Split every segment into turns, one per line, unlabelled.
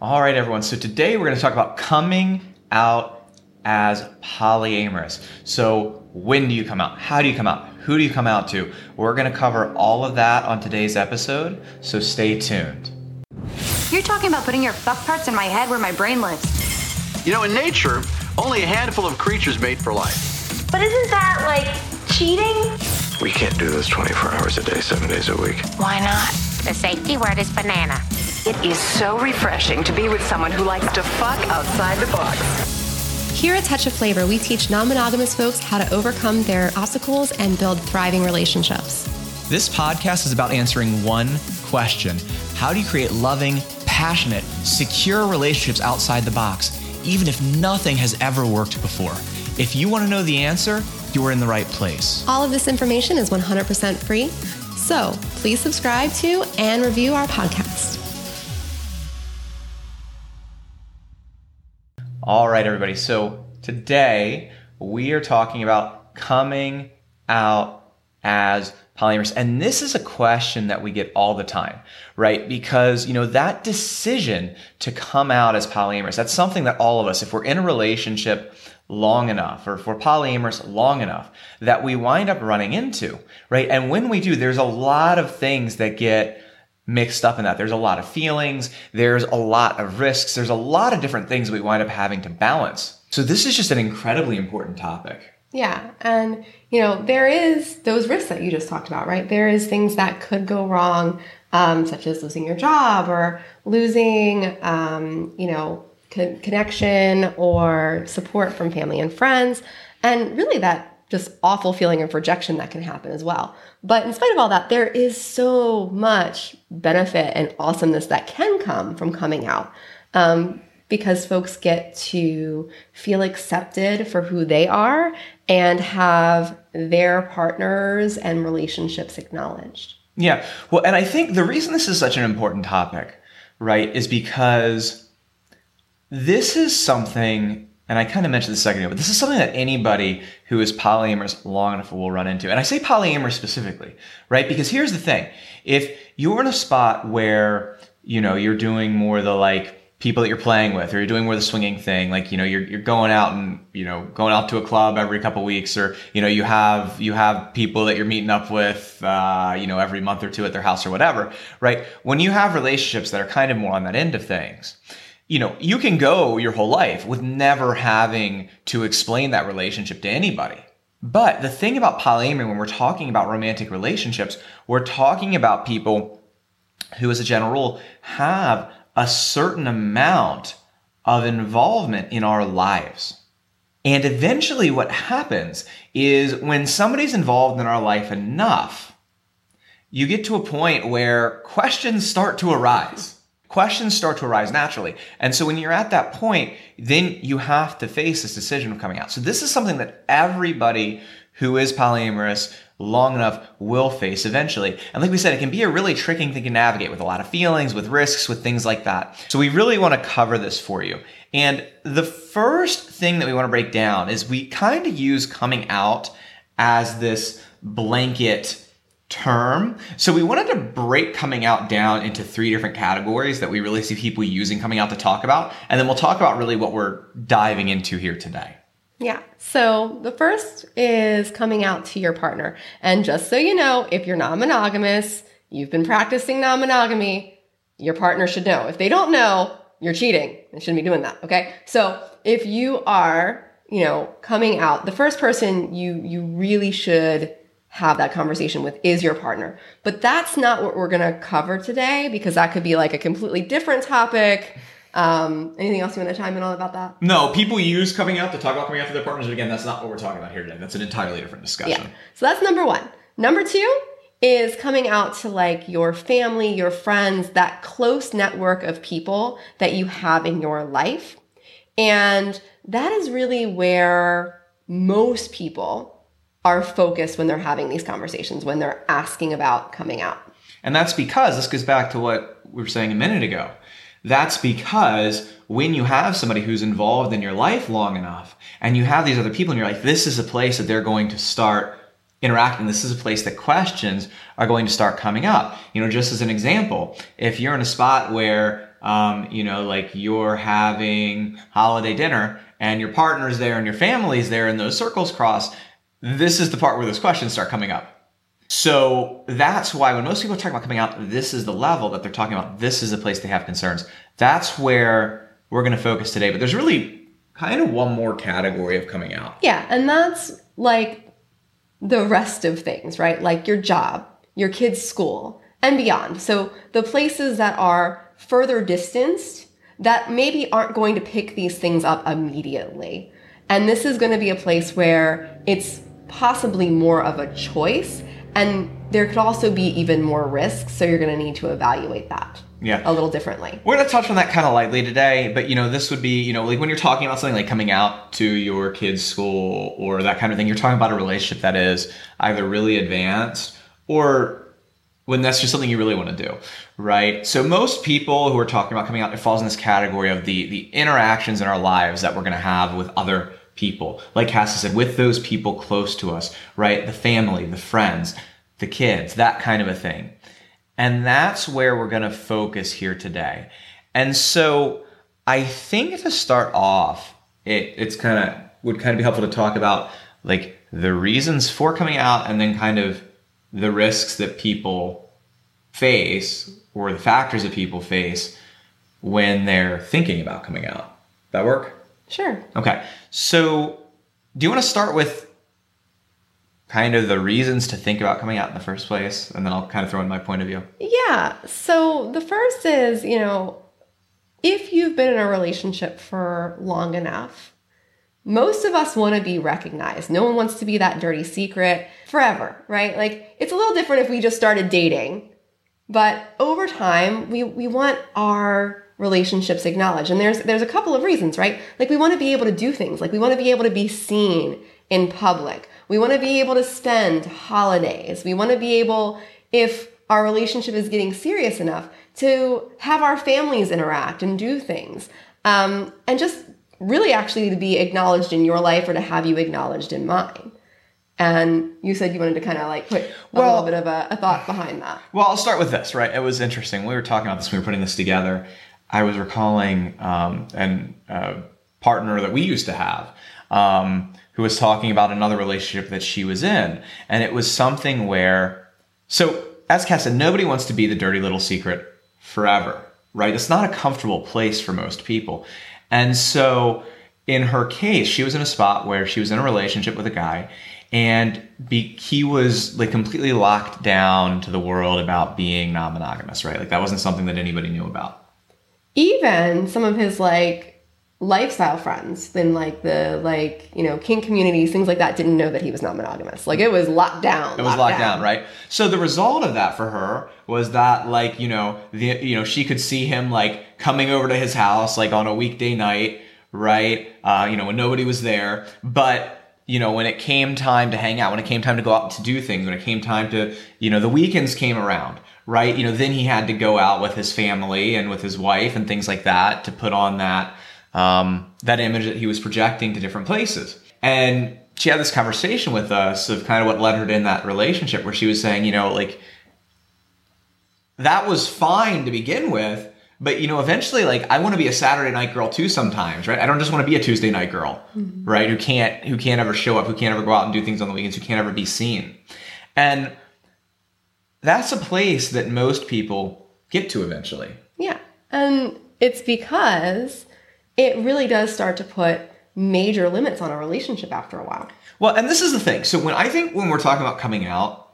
All right, everyone. So today we're going to talk about coming out as polyamorous. So when do you come out? How do you come out? Who do you come out to? We're going to cover all of that on today's episode. So stay tuned.
You're talking about putting your fuck parts in my head where my brain lives.
You know, in nature, only a handful of creatures mate for life.
But isn't that like cheating?
We can't do this 24 hours a day, seven days a week.
Why not? The safety word is banana.
It is so refreshing to be with someone who likes to fuck outside the box.
Here at Touch of Flavor, we teach non monogamous folks how to overcome their obstacles and build thriving relationships.
This podcast is about answering one question How do you create loving, passionate, secure relationships outside the box, even if nothing has ever worked before? If you want to know the answer, you are in the right place.
All of this information is 100% free. So please subscribe to and review our podcast.
All right, everybody. So today we are talking about coming out as polyamorous. And this is a question that we get all the time, right? Because, you know, that decision to come out as polyamorous, that's something that all of us, if we're in a relationship long enough, or if we're polyamorous long enough, that we wind up running into, right? And when we do, there's a lot of things that get mixed up in that. There's a lot of feelings. There's a lot of risks. There's a lot of different things we wind up having to balance. So this is just an incredibly important topic.
Yeah. And, you know, there is those risks that you just talked about, right? There is things that could go wrong, um, such as losing your job or losing, um, you know, co- connection or support from family and friends. And really that just awful feeling of rejection that can happen as well. But in spite of all that, there is so much benefit and awesomeness that can come from coming out. Um, because folks get to feel accepted for who they are and have their partners and relationships acknowledged.
Yeah. Well, and I think the reason this is such an important topic, right, is because this is something, and I kind of mentioned this a second ago, but this is something that anybody who is polyamorous long enough will run into. And I say polyamorous specifically, right? Because here's the thing. If you're in a spot where, you know, you're doing more the like, people that you're playing with or you're doing more the swinging thing like you know you're, you're going out and you know going out to a club every couple weeks or you know you have you have people that you're meeting up with uh, you know every month or two at their house or whatever right when you have relationships that are kind of more on that end of things you know you can go your whole life with never having to explain that relationship to anybody but the thing about polyamory when we're talking about romantic relationships we're talking about people who as a general rule have a certain amount of involvement in our lives. And eventually, what happens is when somebody's involved in our life enough, you get to a point where questions start to arise. Questions start to arise naturally. And so when you're at that point, then you have to face this decision of coming out. So this is something that everybody who is polyamorous long enough will face eventually. And like we said, it can be a really tricky thing to navigate with a lot of feelings, with risks, with things like that. So we really want to cover this for you. And the first thing that we want to break down is we kind of use coming out as this blanket term. So we wanted to break coming out down into three different categories that we really see people using coming out to talk about. And then we'll talk about really what we're diving into here today.
Yeah. So the first is coming out to your partner. And just so you know, if you're non monogamous, you've been practicing non monogamy, your partner should know. If they don't know, you're cheating and shouldn't be doing that. Okay. So if you are, you know, coming out, the first person you, you really should have that conversation with is your partner. But that's not what we're going to cover today because that could be like a completely different topic. Um, anything else you want to chime in on about that?
No, people use coming out to talk about coming out to their partners. But again, that's not what we're talking about here today. That's an entirely different discussion.
Yeah. So that's number one. Number two is coming out to like your family, your friends, that close network of people that you have in your life. And that is really where most people are focused when they're having these conversations, when they're asking about coming out.
And that's because this goes back to what we were saying a minute ago. That's because when you have somebody who's involved in your life long enough and you have these other people in your life, this is a place that they're going to start interacting. This is a place that questions are going to start coming up. You know, just as an example, if you're in a spot where um, you know, like you're having holiday dinner and your partner's there and your family's there and those circles cross, this is the part where those questions start coming up. So that's why when most people talk about coming out, this is the level that they're talking about. This is the place they have concerns. That's where we're going to focus today. But there's really kind of one more category of coming out.
Yeah, and that's like the rest of things, right? Like your job, your kids' school, and beyond. So the places that are further distanced that maybe aren't going to pick these things up immediately. And this is going to be a place where it's possibly more of a choice and there could also be even more risks, so you're going to need to evaluate that
Yeah.
a little differently.
We're going to touch on that kind of lightly today, but you know, this would be, you know, like when you're talking about something like coming out to your kid's school or that kind of thing, you're talking about a relationship that is either really advanced or when that's just something you really want to do, right? So most people who are talking about coming out, it falls in this category of the the interactions in our lives that we're going to have with other people. Like Cassie said, with those people close to us, right? The family, the friends, the kids, that kind of a thing. And that's where we're going to focus here today. And so I think to start off, it, it's kind of would kind of be helpful to talk about like the reasons for coming out and then kind of the risks that people face or the factors that people face when they're thinking about coming out. That work?
Sure.
Okay. So, do you want to start with kind of the reasons to think about coming out in the first place? And then I'll kind of throw in my point of view.
Yeah. So the first is, you know, if you've been in a relationship for long enough, most of us want to be recognized. No one wants to be that dirty secret forever, right? Like it's a little different if we just started dating. But over time, we, we want our relationships acknowledged. And there's there's a couple of reasons, right? Like we want to be able to do things. Like we want to be able to be seen in public. We want to be able to spend holidays. We want to be able, if our relationship is getting serious enough, to have our families interact and do things. Um, and just really actually to be acknowledged in your life or to have you acknowledged in mine. And you said you wanted to kind of like put a
Well-
little bit of a, a thought behind that.
Well, I'll start with this, right? It was interesting. We were talking about this when we were putting this together. I was recalling um, an uh, partner that we used to have um, who was talking about another relationship that she was in. And it was something where, so as Cass said, nobody wants to be the dirty little secret forever, right? It's not a comfortable place for most people. And so in her case, she was in a spot where she was in a relationship with a guy and be, he was like completely locked down to the world about being non-monogamous, right? Like that wasn't something that anybody knew about.
Even some of his like lifestyle friends in like the like you know kink communities things like that didn't know that he was not monogamous like it was locked down
It was locked down, right? So the result of that for her was that like, you know, the you know, she could see him like coming over to his house like on a weekday night, right? Uh, you know, when nobody was there, but you know, when it came time to hang out, when it came time to go out to do things, when it came time to, you know, the weekends came around, right? You know, then he had to go out with his family and with his wife and things like that to put on that um, that image that he was projecting to different places. And she had this conversation with us of kind of what led her to in that relationship, where she was saying, you know, like that was fine to begin with, but you know, eventually, like I want to be a Saturday night girl too. Sometimes, right? I don't just want to be a Tuesday night girl, right? Who can't who can't ever show up, who can't ever go out and do things on the weekends, who can't ever be seen, and that's a place that most people get to eventually.
yeah and it's because it really does start to put major limits on a relationship after a while
Well, and this is the thing. So when I think when we're talking about coming out,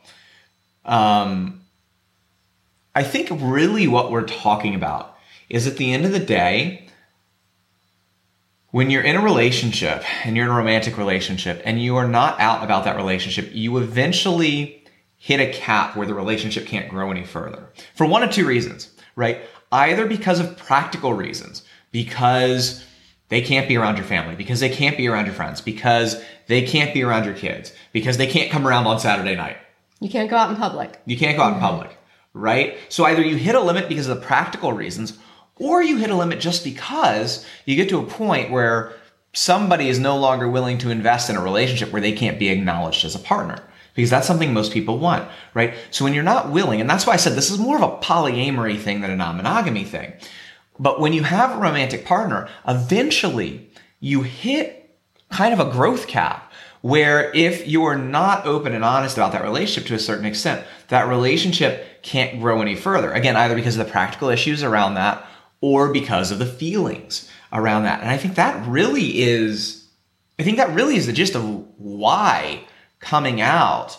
um, I think really what we're talking about is at the end of the day, when you're in a relationship and you're in a romantic relationship and you are not out about that relationship, you eventually hit a cap where the relationship can't grow any further for one of two reasons, right? Either because of practical reasons, because they can't be around your family, because they can't be around your friends, because they can't be around your kids, because they can't come around on Saturday night.
you can't go out in public
You can't go out in public, right? So either you hit a limit because of the practical reasons, or you hit a limit just because you get to a point where somebody is no longer willing to invest in a relationship where they can't be acknowledged as a partner. Because that's something most people want, right? So when you're not willing, and that's why I said this is more of a polyamory thing than a non-monogamy thing. But when you have a romantic partner, eventually you hit kind of a growth cap where if you are not open and honest about that relationship to a certain extent, that relationship can't grow any further. Again, either because of the practical issues around that or because of the feelings around that. And I think that really is, I think that really is the gist of why coming out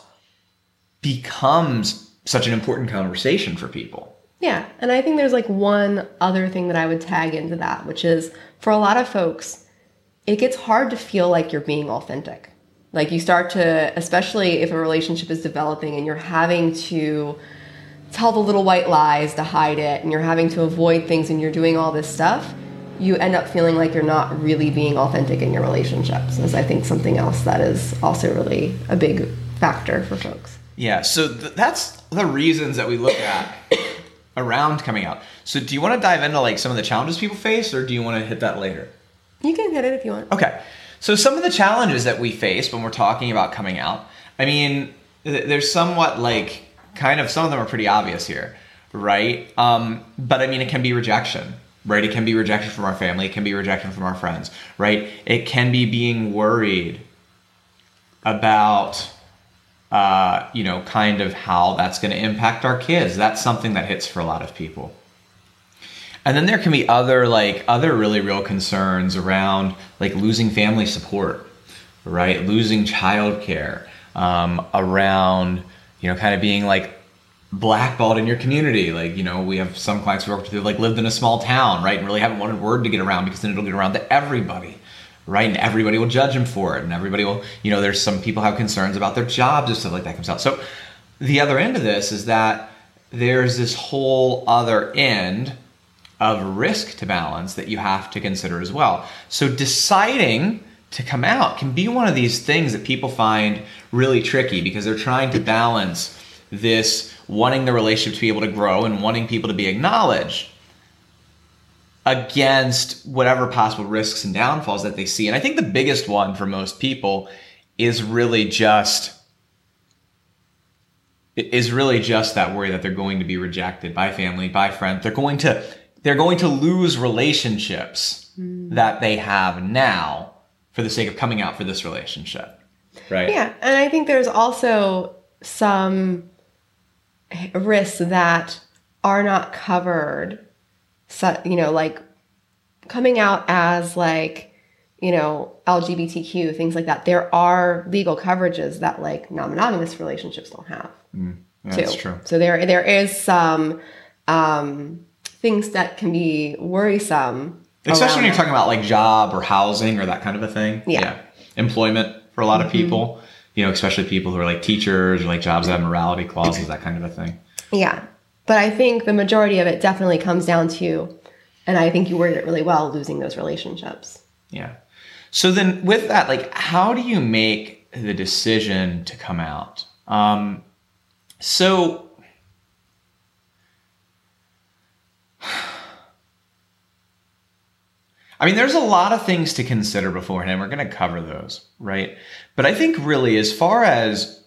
becomes such an important conversation for people.
Yeah, and I think there's like one other thing that I would tag into that, which is for a lot of folks, it gets hard to feel like you're being authentic. Like you start to, especially if a relationship is developing and you're having to tell the little white lies to hide it and you're having to avoid things and you're doing all this stuff, you end up feeling like you're not really being authentic in your relationships. Is I think something else that is also really a big factor for folks.
Yeah, so th- that's the reasons that we look at around coming out. So do you want to dive into like some of the challenges people face or do you want to hit that later?
You can hit it if you want.
Okay. So some of the challenges that we face when we're talking about coming out, I mean, th- there's somewhat like kind of some of them are pretty obvious here, right? Um, but I mean, it can be rejection, right? It can be rejection from our family, it can be rejection from our friends, right? It can be being worried about uh, you know, kind of how that's going to impact our kids. That's something that hits for a lot of people. And then there can be other like other really real concerns around like losing family support, right? Losing childcare, um, around you know kind of being like blackballed in your community. Like you know we have some clients who work with who like lived in a small town, right, and really haven't wanted word to get around because then it'll get around to everybody, right? And everybody will judge them for it, and everybody will you know there's some people have concerns about their jobs and stuff like that comes out. So the other end of this is that there's this whole other end of risk to balance that you have to consider as well. So deciding to come out can be one of these things that people find really tricky because they're trying to balance this wanting the relationship to be able to grow and wanting people to be acknowledged against whatever possible risks and downfalls that they see. And I think the biggest one for most people is really just is really just that worry that they're going to be rejected by family, by friends. They're going to they're going to lose relationships mm. that they have now for the sake of coming out for this relationship. Right?
Yeah, and I think there's also some risks that are not covered. So, you know, like coming out as like, you know, LGBTQ, things like that. There are legal coverages that like non-monogamous relationships don't have.
That's
too.
true.
So there there is some um, things that can be worrisome.
Especially when you're
that.
talking about like job or housing or that kind of a thing.
Yeah.
Employment for a lot of people. You know, especially people who are like teachers or like jobs that have morality clauses, that kind of a thing.
Yeah. But I think the majority of it definitely comes down to, and I think you worded it really well, losing those relationships.
Yeah. So then with that, like how do you make the decision to come out? Um so I mean, there's a lot of things to consider beforehand, we're going to cover those, right? But I think really, as far as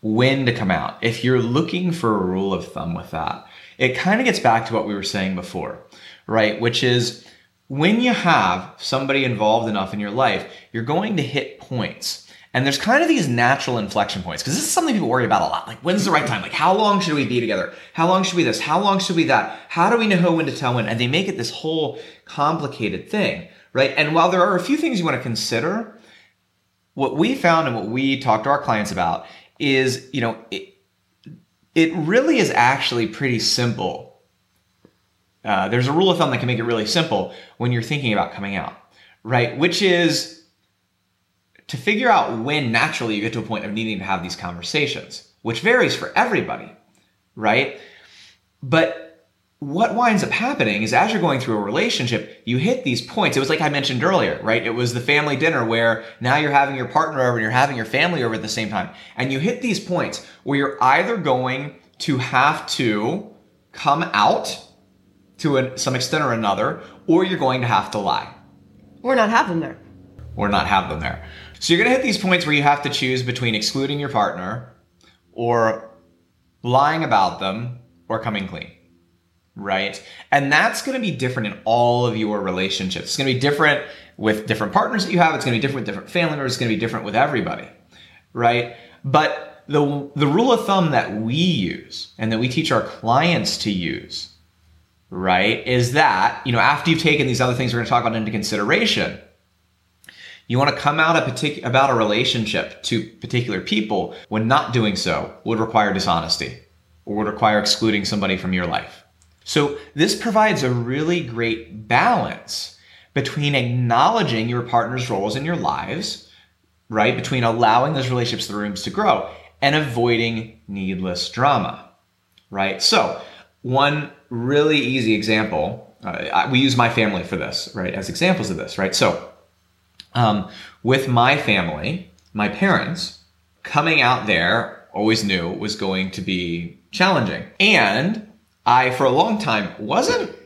when to come out, if you're looking for a rule of thumb with that, it kind of gets back to what we were saying before, right? Which is when you have somebody involved enough in your life, you're going to hit points. And there's kind of these natural inflection points because this is something people worry about a lot. Like, when's the right time? Like, how long should we be together? How long should we this? How long should we that? How do we know when to tell when? And they make it this whole complicated thing, right? And while there are a few things you want to consider, what we found and what we talk to our clients about is, you know, it, it really is actually pretty simple. Uh, there's a rule of thumb that can make it really simple when you're thinking about coming out, right? Which is to figure out when naturally you get to a point of needing to have these conversations, which varies for everybody, right? But what winds up happening is as you're going through a relationship, you hit these points. It was like I mentioned earlier, right? It was the family dinner where now you're having your partner over and you're having your family over at the same time. And you hit these points where you're either going to have to come out to a, some extent or another, or you're going to have to lie
Or not have them there.
or not have them there. So you're going to hit these points where you have to choose between excluding your partner or lying about them or coming clean. Right? And that's going to be different in all of your relationships. It's going to be different with different partners that you have. It's going to be different with different family members. It's going to be different with everybody, right? But the, the rule of thumb that we use and that we teach our clients to use, right, is that, you know, after you've taken these other things we're going to talk about into consideration, you want to come out a partic- about a relationship to particular people when not doing so would require dishonesty or would require excluding somebody from your life. So this provides a really great balance between acknowledging your partner's roles in your lives, right? Between allowing those relationships, the rooms to grow and avoiding needless drama, right? So one really easy example, uh, we use my family for this, right? As examples of this, right? So um, with my family, my parents, coming out there always knew was going to be challenging. And I, for a long time, wasn't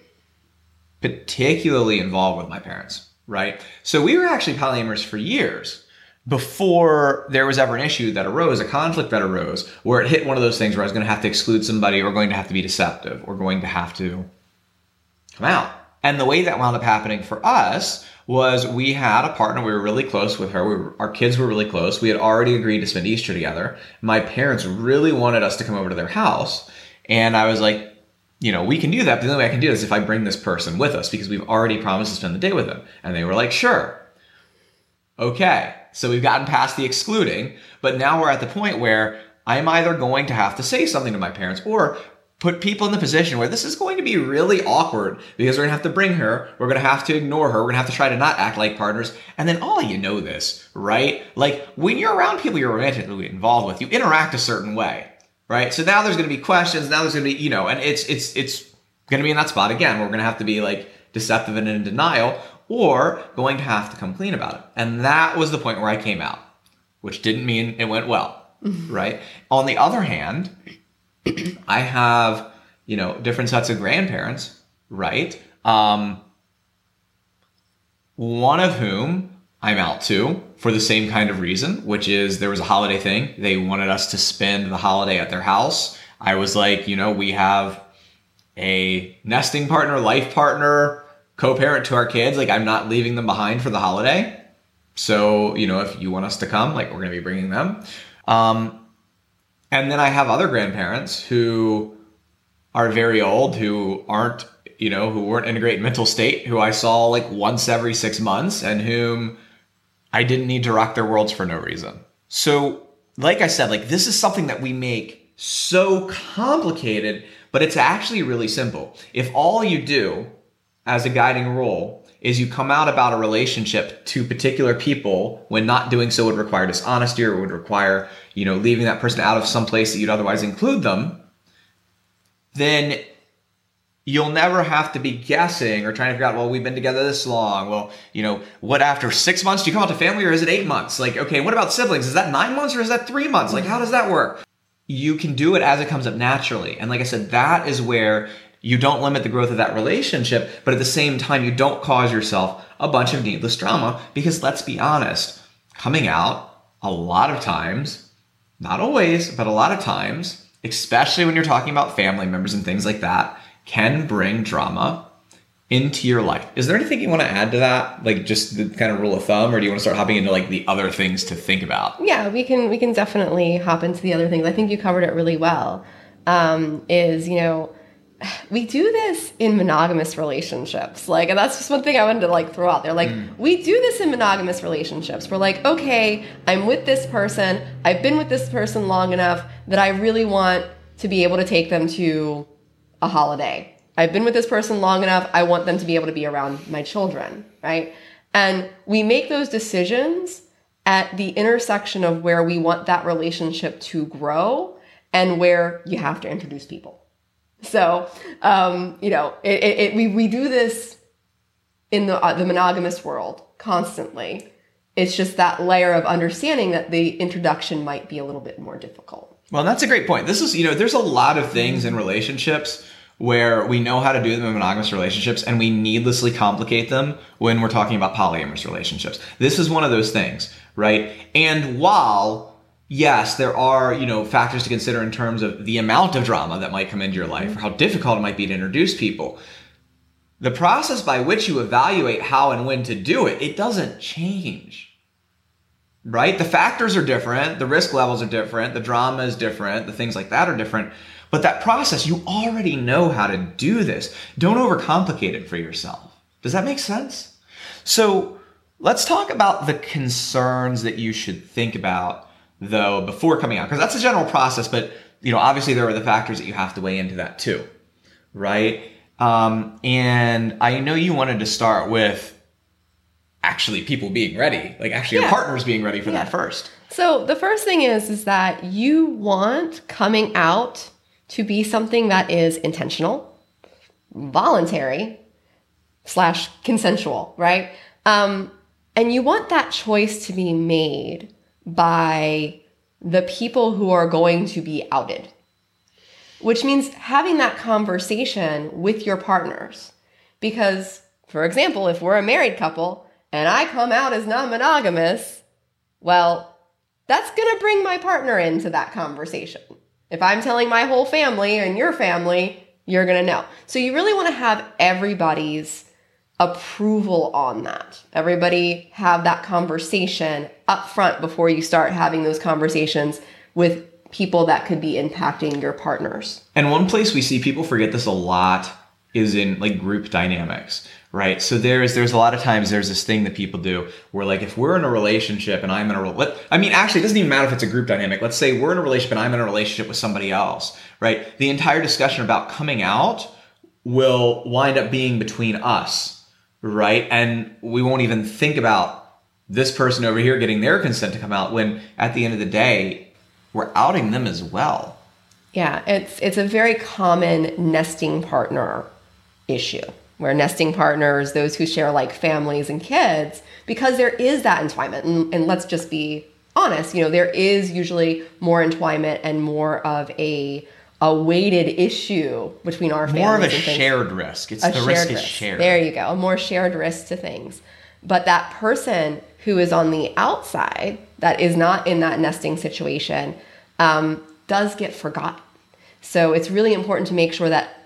particularly involved with my parents, right? So we were actually polyamorous for years before there was ever an issue that arose, a conflict that arose, where it hit one of those things where I was going to have to exclude somebody or going to have to be deceptive or going to have to come out. And the way that wound up happening for us was we had a partner. We were really close with her. We were, our kids were really close. We had already agreed to spend Easter together. My parents really wanted us to come over to their house. And I was like, you know, we can do that, but the only way I can do this is if I bring this person with us because we've already promised to spend the day with them. And they were like, sure. Okay. So we've gotten past the excluding, but now we're at the point where I'm either going to have to say something to my parents or put people in the position where this is going to be really awkward because we're going to have to bring her, we're going to have to ignore her, we're going to have to try to not act like partners. And then all you know this, right? Like when you're around people you're romantically involved with, you interact a certain way, right? So now there's going to be questions, now there's going to be, you know, and it's it's it's going to be in that spot again. We're going to have to be like deceptive and in denial or going to have to come clean about it. And that was the point where I came out, which didn't mean it went well, right? On the other hand, I have, you know, different sets of grandparents, right? Um, one of whom I'm out too for the same kind of reason, which is there was a holiday thing. They wanted us to spend the holiday at their house. I was like, you know, we have a nesting partner, life partner, co-parent to our kids. Like, I'm not leaving them behind for the holiday. So, you know, if you want us to come, like, we're going to be bringing them. Um, and then I have other grandparents who are very old, who aren't, you know, who weren't in a great mental state, who I saw like once every six months and whom I didn't need to rock their worlds for no reason. So, like I said, like this is something that we make so complicated, but it's actually really simple. If all you do as a guiding rule is you come out about a relationship to particular people when not doing so would require dishonesty or would require, you know, leaving that person out of some place that you'd otherwise include them, then you'll never have to be guessing or trying to figure out, well, we've been together this long. Well, you know, what after six months do you come out to family or is it eight months? Like, okay, what about siblings? Is that nine months or is that three months? Like, how does that work? You can do it as it comes up naturally. And like I said, that is where you don't limit the growth of that relationship, but at the same time, you don't cause yourself a bunch of needless drama because let's be honest, coming out a lot of times, not always, but a lot of times, especially when you're talking about family members and things like that, can bring drama into your life. Is there anything you want to add to that? Like just the kind of rule of thumb, or do you want to start hopping into like the other things to think about?
Yeah, we can we can definitely hop into the other things. I think you covered it really well. Um, is you know we do this in monogamous relationships. Like, and that's just one thing I wanted to like throw out there. Like, mm. we do this in monogamous relationships. We're like, okay, I'm with this person. I've been with this person long enough that I really want to be able to take them to a holiday. I've been with this person long enough. I want them to be able to be around my children, right? And we make those decisions at the intersection of where we want that relationship to grow and where you have to introduce people so, um, you know, it, it, it, we, we do this in the, uh, the monogamous world constantly. It's just that layer of understanding that the introduction might be a little bit more difficult.
Well, that's a great point. This is, you know, there's a lot of things in relationships where we know how to do them in monogamous relationships and we needlessly complicate them when we're talking about polyamorous relationships. This is one of those things, right? And while yes, there are, you know, factors to consider in terms of the amount of drama that might come into your life or how difficult it might be to introduce people. The process by which you evaluate how and when to do it, it doesn't change. Right? The factors are different, the risk levels are different, the drama is different, the things like that are different. But that process, you already know how to do this. Don't overcomplicate it for yourself. Does that make sense? So let's talk about the concerns that you should think about though before coming out, because that's a general process, but you know, obviously there are the factors that you have to weigh into that too, right? Um, and I know you wanted to start with actually people being ready, like actually
Yeah.
your partners being ready for
Yeah.
that first.
So the first thing is is that you want coming out to be something that is intentional, voluntary, slash consensual, right? Um, and you want that choice to be made by the people who are going to be outed, which means having that conversation with your partners. Because, for example, if we're a married couple and I come out as non monogamous, well, that's going to bring my partner into that conversation. If I'm telling my whole family and your family, you're going to know. So you really want to have everybody's approval on that. Everybody have that conversation up front before you start having those conversations with people that could be impacting your partners.
And one place we see people forget this a lot is in like group dynamics, right? So there's there's a lot of times there's this thing that people do where like if we're in a relationship and I'm in a let, I mean actually it doesn't even matter if it's a group dynamic. Let's say we're in a relationship and I'm in a relationship with somebody else, right? The entire discussion about coming out will wind up being between us, right? And we won't even think about this person over here getting their consent to come out when at the end of the day we're outing them as well.
Yeah, it's it's a very common nesting partner issue where nesting partners, those who share like families and kids, because there is that entwinement. And, and let's just be honest, you know, there is usually more entwinement and more of a a weighted issue between our families.
More of a shared risk. It's
a
the
shared
risk is shared.
There you go. A more shared risk to things. But that person who is on the outside, that is not in that nesting situation, um, does get forgotten. So it's really important to make sure that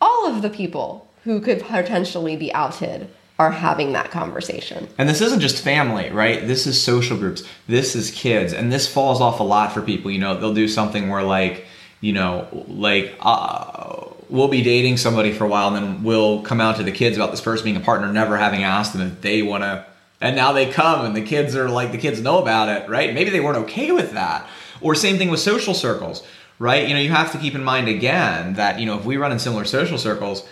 all of the people who could potentially be outed are having that conversation.
And this isn't just family, right? This is social groups. This is kids. And this falls off a lot for people. You know, they'll do something where, like, you know, like, uh, we'll be dating somebody for a while and then we'll come out to the kids about this person being a partner, never having asked them if they want to. And now they come and the kids are like, the kids know about it, right? Maybe they weren't okay with that. Or same thing with social circles, right? You know, you have to keep in mind again that, you know, if we run in similar social circles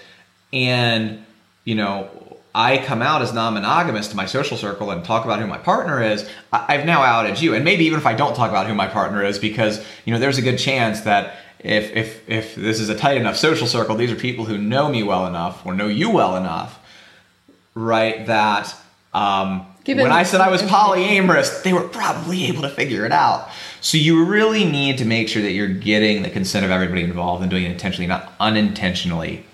and, you know, I come out as non-monogamous to my social circle and talk about who my partner is, I've now outed you. And maybe even if I don't talk about who my partner is, because you know there's a good chance that if if if this is a tight enough social circle, these are people who know me well enough or know you well enough, right? That um, when I said I was polyamorous, they were probably able to figure it out. So you really need to make sure that you're getting the consent of everybody involved and doing it intentionally, not unintentionally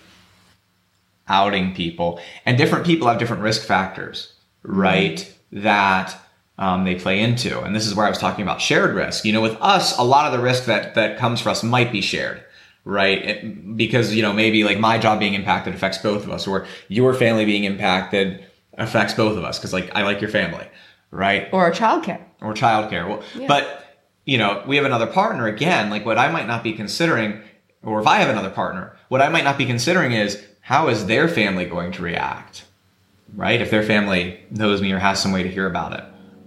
outing people. And different people have different risk factors, right? That um, they play into. And this is where I was talking about shared risk. You know, with us, a lot of the risk that that comes for us might be shared. Right, It- because you know maybe like my job being impacted affects both of us, or your family being impacted affects both of us. Because like I like your family, right?
Or childcare.
or childcare. Well, but you know, we have another partner again. Like what I might not be considering, or if I have another partner, what I might not be considering is how is their family going to react, right? If their family knows me or has some way to hear about it,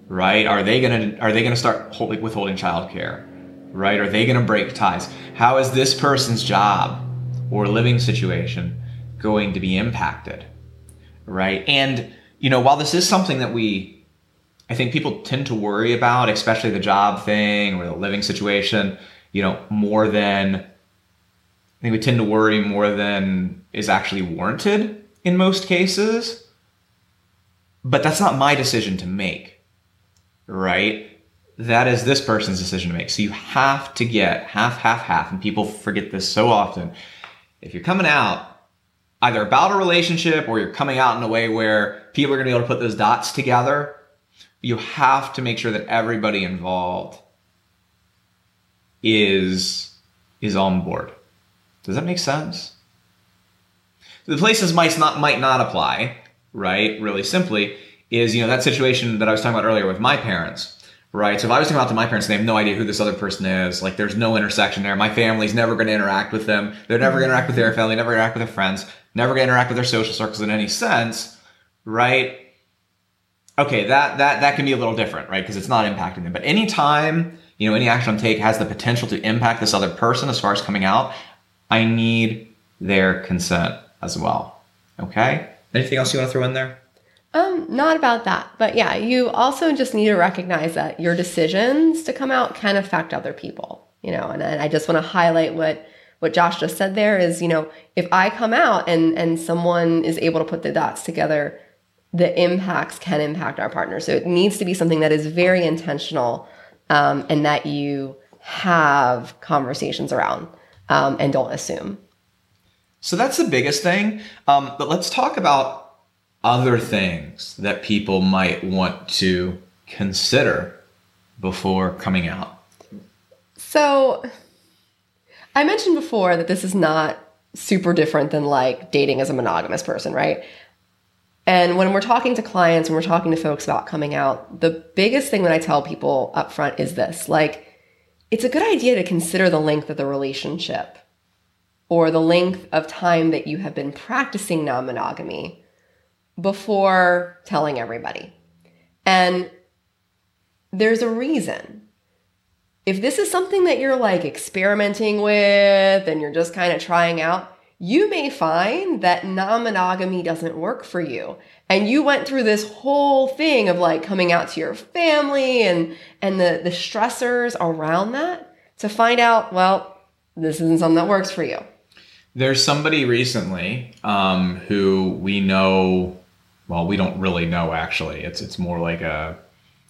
right? Are they gonna are they gonna start holding, withholding childcare, right? Are they gonna break ties? How is this person's job or living situation going to be impacted, right? And you know, while this is something that we I think people tend to worry about, especially the job thing or the living situation, you know, more than think we tend to worry more than is actually warranted in most cases. But that's not my decision to make, right? That is this person's decision to make. So you have to get half, half, half. And people forget this so often. If you're coming out either about a relationship or you're coming out in a way where people are going to be able to put those dots together, you have to make sure that everybody involved is is on board. Does that make sense? The places might not might not apply, right? Really simply is you know that situation that I was talking about earlier with my parents, right? So if I was talking about to my parents, and they have no idea who this other person is. Like there's no intersection there. My family's never going to interact with them. They're never going to interact with their family. Never interact with their friends. Never going to interact with their social circles in any sense, right? Okay, that that that can be a little different, right? Because it's not impacting them. But anytime you know any action I take has the potential to impact this other person as far as coming out, I need their consent as well. Okay. Anything else you want to throw in there?
Um, not about that, but yeah, you also just need to recognize that your decisions to come out can affect other people, you know, and, and I just want to highlight what what Josh just said there is, you know, if I come out and and someone is able to put the dots together, the impacts can impact our partner. So it needs to be something that is very intentional um, and that you have conversations around um, and don't assume.
So that's the biggest thing. Um, but let's talk about other things that people might want to consider before coming out.
So I mentioned before that this is not super different than like dating as a monogamous person, right? And when we're talking to clients, when we're talking to folks about coming out, the biggest thing that I tell people up front is this like, it's a good idea to consider the length of the relationship or the length of time that you have been practicing non monogamy before telling everybody. And there's a reason. If this is something that you're like experimenting with and you're just kind of trying out, you may find that non monogamy doesn't work for you. And you went through this whole thing of like coming out to your family and, and the, the stressors around that to find out, well, this isn't something that works for you.
There's somebody recently um, who we know. Well, we don't really know actually. It's it's more like a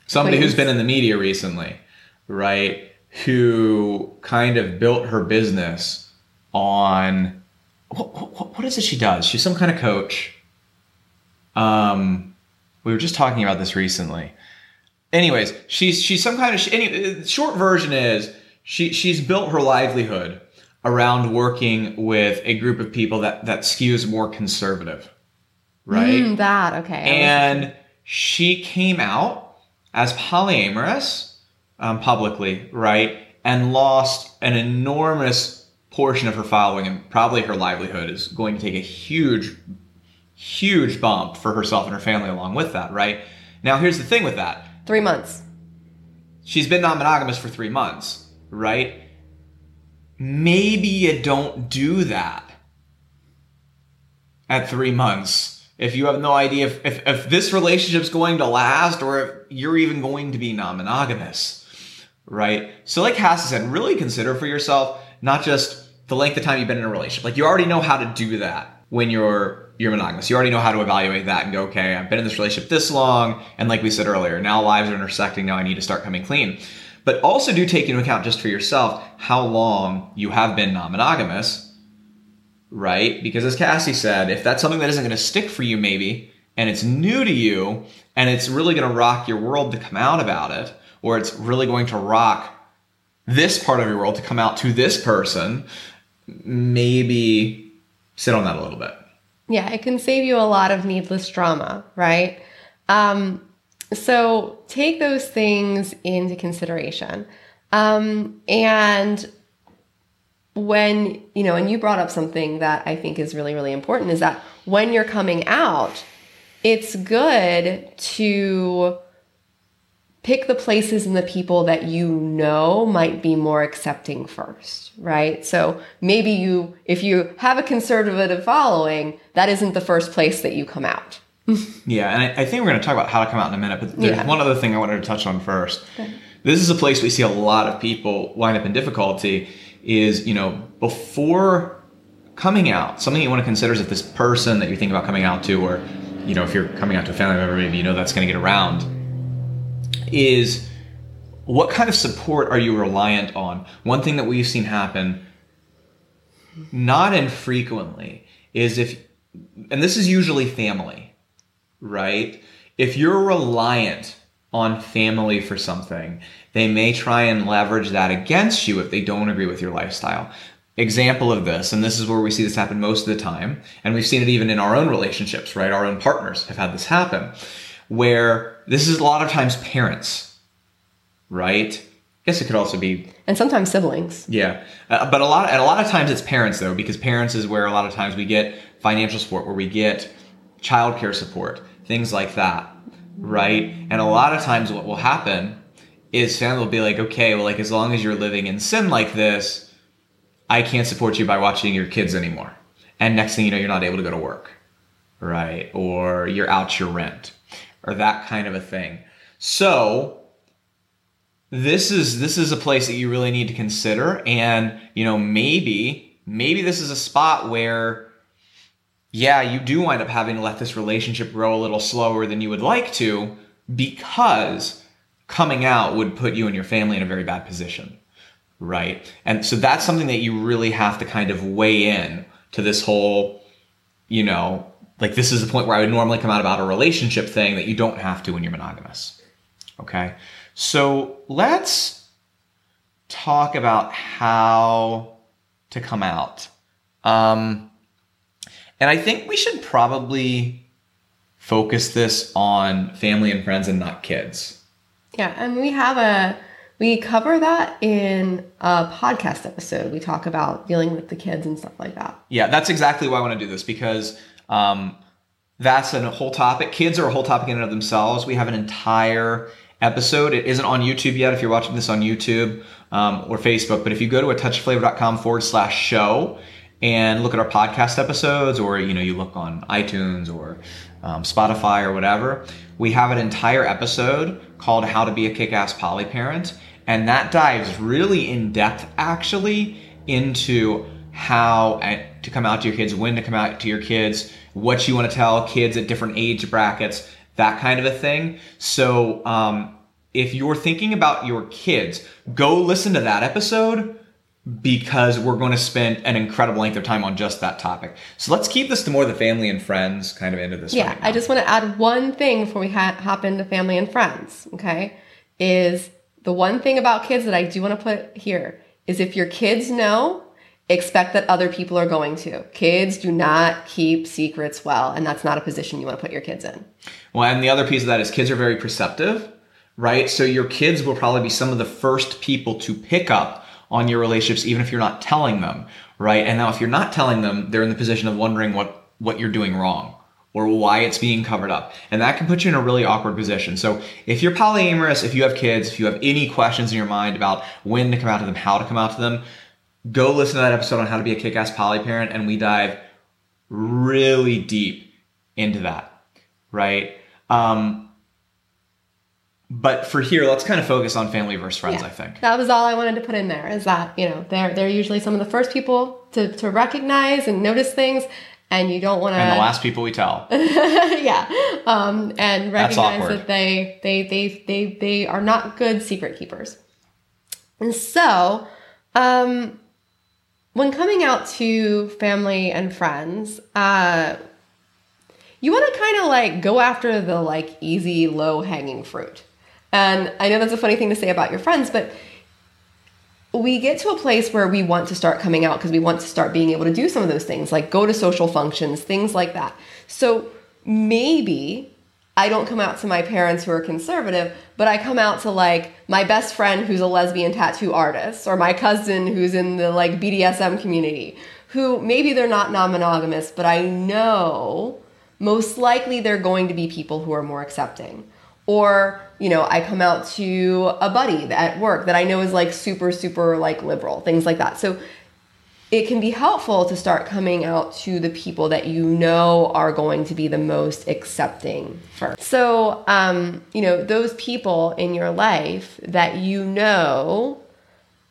somebody who's been in the media recently, right? Who kind of built her business on what, what, what is it she does? She's some kind of coach. Um, we were just talking about this recently. Anyways, she's she's some kind of she, any, short version is she she's built her livelihood around working with a group of people that that skews more conservative, right?
Mm, that, okay.
And she came out as polyamorous um, publicly, right? And lost an enormous portion of her following, and probably her livelihood is going to take a huge, huge bump for herself and her family along with that, right? Now, here's the thing with that
Three months.
she's been non monogamous for three months, right? Maybe you don't do that at three months. If you have no idea if, if, if this relationship's going to last or if you're even going to be non monogamous, right? So, like Cassie said, really consider for yourself not just the length of time you've been in a relationship. Like, you already know how to do that when you're you're monogamous. You already know how to evaluate that and go, okay, I've been in this relationship this long, and like we said earlier, now lives are intersecting. Now I need to start coming clean. But also do take into account just for yourself how long you have been non-monogamous, right? Because as Cassie said, if that's something that isn't going to stick for you, maybe, and it's new to you, and it's really going to rock your world to come out about it, or it's really going to rock this part of your world to come out to this person, maybe sit on that a little bit.
Yeah, it can save you a lot of needless drama, right? Um, so take those things into consideration. Um, and when, you know, and you brought up something that I think is really, really important is that when you're coming out, it's good to pick the places and the people that you know might be more accepting first, right? So maybe you, if you have a conservative following, that isn't the first place that you come out.
Yeah, and I, I think we're going to talk about how to come out in a minute, but there's
Yeah.
one other thing I wanted to touch on first. This is a place we see a lot of people wind up in difficulty is, you know, before coming out, something you want to consider is if this person that you're thinking about coming out to, or, you know, if you're coming out to a family member, maybe you know that's going to get around, is what kind of support are you reliant on? One thing that we've seen happen not infrequently is if, and this is usually family, right? If you're reliant on family for something, they may try and leverage that against you if they don't agree with your lifestyle. Example of this, and this is where we see this happen most of the time, and we've seen it even in our own relationships, right? Our own partners have had this happen, where this is a lot of times parents, right? I guess it could also be
And sometimes siblings.
yeah, uh, but a lot and a lot of times it's parents though, because parents is where a lot of times we get financial support, where we get childcare support, things like that, right? And a lot of times what will happen is family will be like, okay, well, like as long as you're living in sin like this, I can't support you by watching your kids anymore. And next thing you know, you're not able to go to work, right? Or you're out your rent, or that kind of a thing. So this is this is a place that you really need to consider and you know maybe maybe this is a spot where yeah you do wind up having to let this relationship grow a little slower than you would like to because coming out would put you and your family in a very bad position right and so that's something that you really have to kind of weigh in to this whole you know like this is the point where i would normally come out about a relationship thing that you don't have to when you're monogamous Okay. So let's talk about how to come out. Um, and I think we should probably focus this on family and friends and not kids.
Yeah, and we have a we cover that in a podcast episode. We talk about dealing with the kids and stuff like that.
Yeah, that's exactly why I want to do this because um, that's a whole topic. Kids are a whole topic in and of themselves. We have an entire episode. It isn't on YouTube yet if you're watching this on YouTube um, or Facebook, but if you go to a touchofflavor.com forward slash show and look at our podcast episodes, or you know, you look on iTunes or um, Spotify or whatever, we have an entire episode called How to Be a Kick Ass Poly Parent. And that dives really in depth actually into how to come out to your kids, when to come out to your kids, what you want to tell kids at different age brackets, that kind of a thing. So, um, if you're thinking about your kids, go listen to that episode because we're going to spend an incredible length of time on just that topic. So let's keep this to more the family and friends kind of into this.
Yeah,
right.
I just want to add one thing before we ha- hop into family and friends. Okay, is the one thing about kids that I do want to put here is if your kids know, expect that other people are going to. Kids do not keep secrets well, and that's not a position you want to put your kids in.
Well, and the other piece of that is kids are very perceptive, right? So your kids will probably be some of the first people to pick up on your relationships, even if you're not telling them, right? And now if you're not telling them, they're in the position of wondering what, what you're doing wrong or why it's being covered up. And that can put you in a really awkward position. So if you're polyamorous, if you have kids, if you have any questions in your mind about when to come out to them, how to come out to them, go listen to that episode on how to be a kick-ass poly parent and we dive really deep into that, right? Um, but for here, let's kind of focus on family versus friends,
Yeah.
I think.
That was all I wanted to put in there is that, you know, they're they're usually some of the first people to, to recognize and notice things and you don't want to
And the last people we tell.
yeah. Um, and recognize that they, they, they, they, they are not good secret keepers. And so, um, when coming out to family and friends, uh, you want to kind of like go after the like easy, low hanging fruit. And I know that's a funny thing to say about your friends, but we get to a place where we want to start coming out because we want to start being able to do some of those things, like go to social functions, things like that. So maybe I don't come out to my parents who are conservative, but I come out to like my best friend who's a lesbian tattoo artist or my cousin who's in the like BDSM community who maybe they're not non monogamous, but I know most likely they're going to be people who are more accepting. Or, you know, I come out to a buddy at work that I know is like super, super like liberal, things like that. So it can be helpful to start coming out to the people that you know are going to be the most accepting first. So, um, you know, those people in your life that you know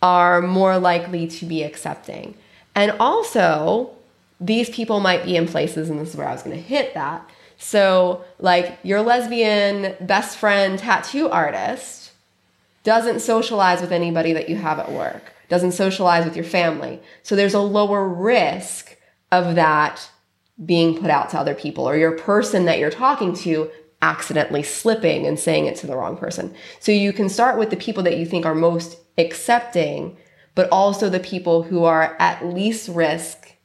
are more likely to be accepting. And also, these people might be in places, and this is where I was going to hit that. So, like your lesbian best friend tattoo artist doesn't socialize with anybody that you have at work, doesn't socialize with your family. So, there's a lower risk of that being put out to other people, or your person that you're talking to accidentally slipping and saying it to the wrong person. So you can start with the people that you think are most accepting, but also the people who are at least risk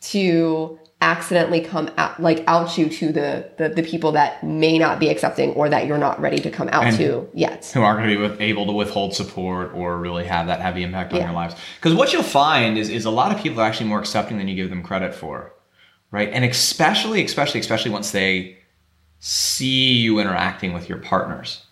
to accidentally come out like out you to the, the the people that may not be accepting or that you're not ready to come out
And-
to yet.
who aren't going to be with, able to withhold support or really have that heavy impact on
Yeah.
your lives. Because what you'll find is, is a lot of people are actually more accepting than you give them credit for, right? And especially, especially, especially once they see you interacting with your partners,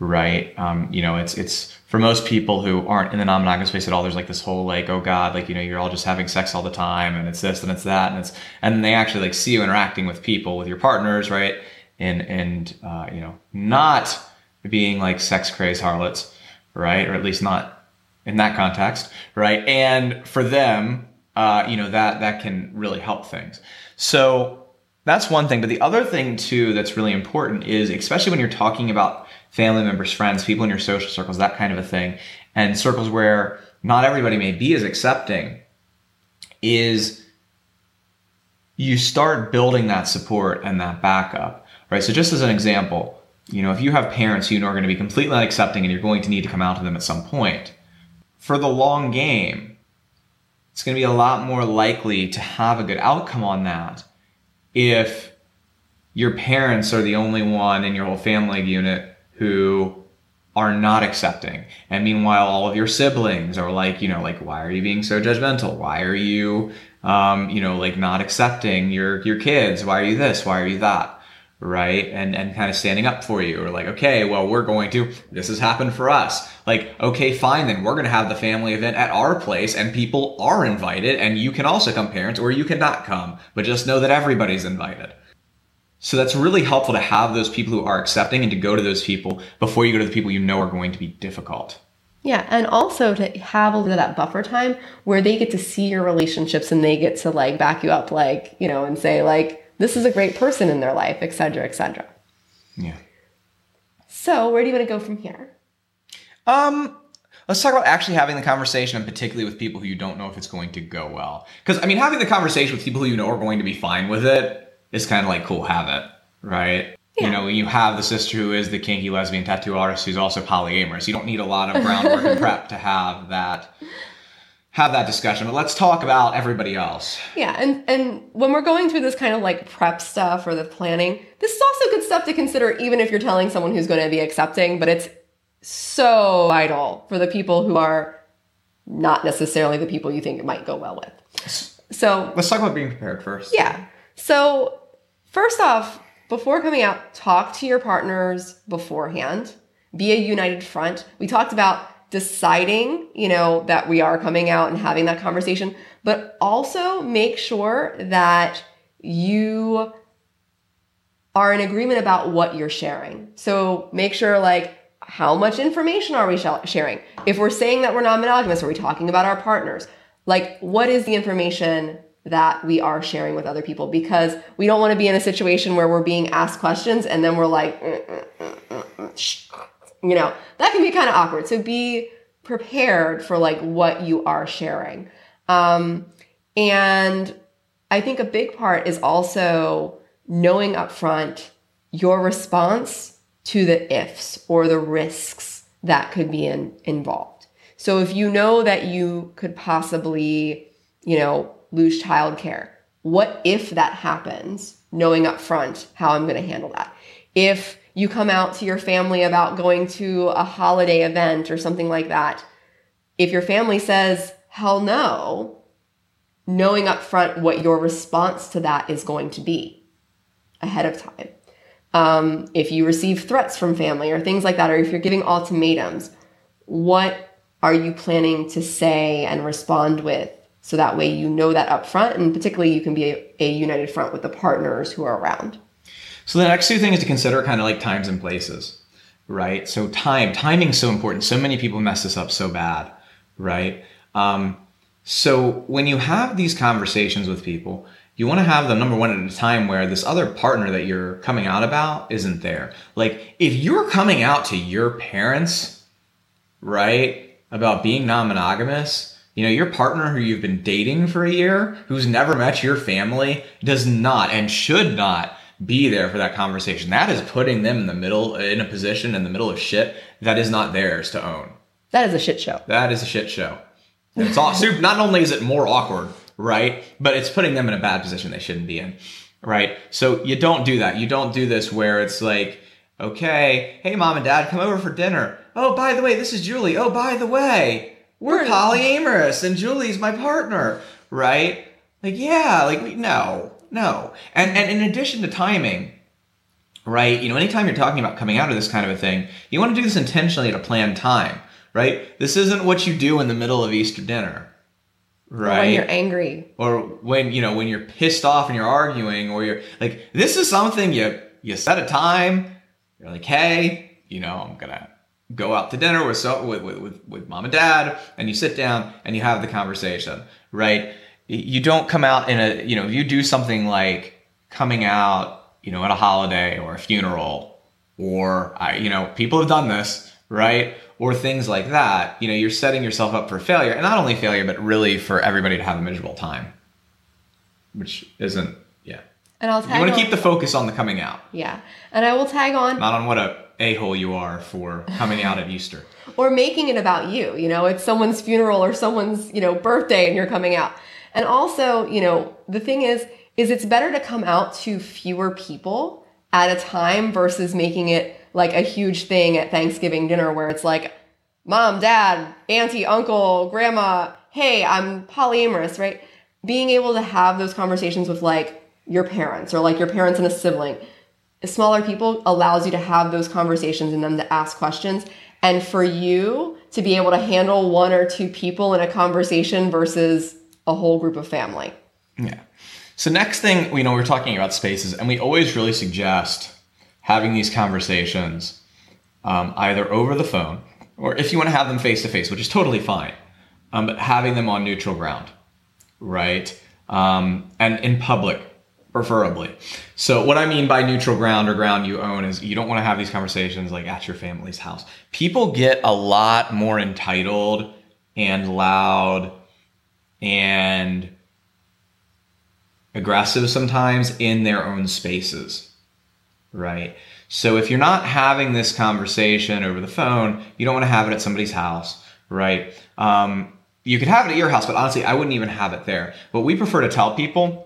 right? Um, you know, it's it's for most people who aren't in the non-monogamous space at all. There's like this whole like, oh God, like you know, you're all just having sex all the time, and it's this and it's that, and it's and they actually like see you interacting with people, with your partners, right? And and uh, you know, not being like sex crazed harlots, right? Or at least not in that context, right? And for them, uh, you know, that that can really help things. So that's one thing. But the other thing too that's really important is, especially when you're talking about family members, friends, people in your social circles, that kind of a thing, and circles where not everybody may be as accepting, is you start building that support and that backup, right? So just as an example, you know, if you have parents who you know are going to be completely unaccepting and you're going to need to come out to them at some point, for the long game, it's going to be a lot more likely to have a good outcome on that if your parents are the only one in your whole family unit who are not accepting. And meanwhile, all of your siblings are like, you know, like, why are you being so judgmental? Why are you, um, you know, like not accepting your, your kids? Why are you this? Why are you that? Right. And, and kind of standing up for you or like, okay, well, we're going to, this has happened for us. Like, okay, fine. Then we're going to have the family event at our place and people are invited and you can also come parents or you cannot come, but just know that everybody's invited. So that's really helpful to have those people who are accepting and to go to those people before you go to the people you know are going to be difficult.
Yeah, and also to have a little of that buffer time where they get to see your relationships and they get to like back you up, like, you know, and say, like, this is a great person in their life, et cetera, et cetera.
Yeah.
So, where do you want to go from here?
Um, let's talk about actually having the conversation, and particularly with people who you don't know if it's going to go well. Because I mean, having the conversation with people who you know are going to be fine with it is kind of like cool. Have it, right? You know, when you have the sister who is the kinky lesbian tattoo artist who's also polyamorous, you don't need a lot of groundwork and prep to have that have that discussion. But let's talk about everybody else.
Yeah, and and when we're going through this kind of like prep stuff or the planning, this is also good stuff to consider even if you're telling someone who's going to be accepting, but it's so vital for the people who are not necessarily the people you think it might go well with. So,
Let's talk about being prepared first.
yeah. So, first off, before coming out, talk to your partners beforehand. Be a united front. We talked about deciding, you know, that we are coming out and having that conversation, but also make sure that you are in agreement about what you're sharing. So make sure like how much information are we sharing? If we're saying that we're non-monogamous, are we talking about our partners? Like what is the information that we are sharing with other people? Because we don't want to be in a situation where we're being asked questions and then we're like, "Mm, mm, mm, mm, mm, shh." you know, that can be kind of awkward. So be prepared for like what you are sharing. Um, and I think a big part is also knowing upfront your response to the ifs or the risks that could be in, involved. So if you know that you could possibly, you know, lose childcare, what if that happens? Knowing up front how I'm going to handle that. If you come out to your family about going to a holiday event or something like that, if your family says, hell no, knowing up front what your response to that is going to be ahead of time. Um, if you receive threats from family or things like that, or if you're giving ultimatums, what are you planning to say and respond with? So that way you know that upfront, and particularly you can be a, a united front with the partners who are around.
So the next two things to consider kind of like times and places, right? So time, timing's so important. So many people mess this up so bad, right? Um, so when you have these conversations with people, you want to have them number one at a time where this other partner that you're coming out about isn't there. Like if you're coming out to your parents, right, about being non-monogamous, you know, your partner who you've been dating for a year, who's never met your family, does not and should not be there for that conversation. That is putting them in the middle, in a position in the middle of shit that is not theirs to own.
That is a shit show.
That is a shit show. It's all super. Not only is it more awkward, right, but it's putting them in a bad position they shouldn't be in, right? So you don't do that. You don't do this where it's like, okay, hey, mom and dad, come over for dinner. Oh, by the way, this is Julie. Oh, by the way, we're polyamorous, and Julie's my partner, right? Like, yeah, like we no, no. And and in addition to timing, right? You know, anytime you're talking about coming out of this kind of a thing, you want to do this intentionally at a planned time, right? This isn't what you do in the middle of Easter dinner, right?
When you're angry.
or when you know when you're pissed off and you're arguing, or you're like, this is something you you set a time. You're like, hey, you know, I'm gonna go out to dinner with so with with, with, mom and dad, and you sit down and you have the conversation, right? You don't come out in a you know if you do something like coming out, you know, at a holiday or a funeral, or I, you know, people have done this, right? Or things like that. You know, you're setting yourself up for failure, and not only failure, but really for everybody to have a miserable time, which isn't. Yeah,
And I'll tag you
want to keep the focus on the coming out,
Yeah. And I will tag on
not on what a a hole you are for coming out at Easter.
or making it about you. You know, it's someone's funeral or someone's, you know, birthday and you're coming out. And also, you know, the thing is, is it's better to come out to fewer people at a time versus making it like a huge thing at Thanksgiving dinner where it's like, mom, dad, auntie, uncle, grandma, hey, I'm polyamorous, right? Being able to have those conversations with like your parents or like your parents and a sibling smaller people allows you to have those conversations and them to ask questions and for you to be able to handle one or two people in a conversation versus a whole group of family
Yeah. So next thing, we know we're talking about spaces, and we always really suggest having these conversations um, either over the phone or if you want to have them face to face, which is totally fine, um, but having them on neutral ground, right? Um, and in public, preferably. So what I mean by neutral ground or ground you own is you don't want to have these conversations like at your family's house. People get a lot more entitled and loud and aggressive sometimes in their own spaces, right? So if you're not having this conversation over the phone, you don't want to have it at somebody's house, right? Um, you could have it at your house, but honestly, I wouldn't even have it there. What we prefer to tell people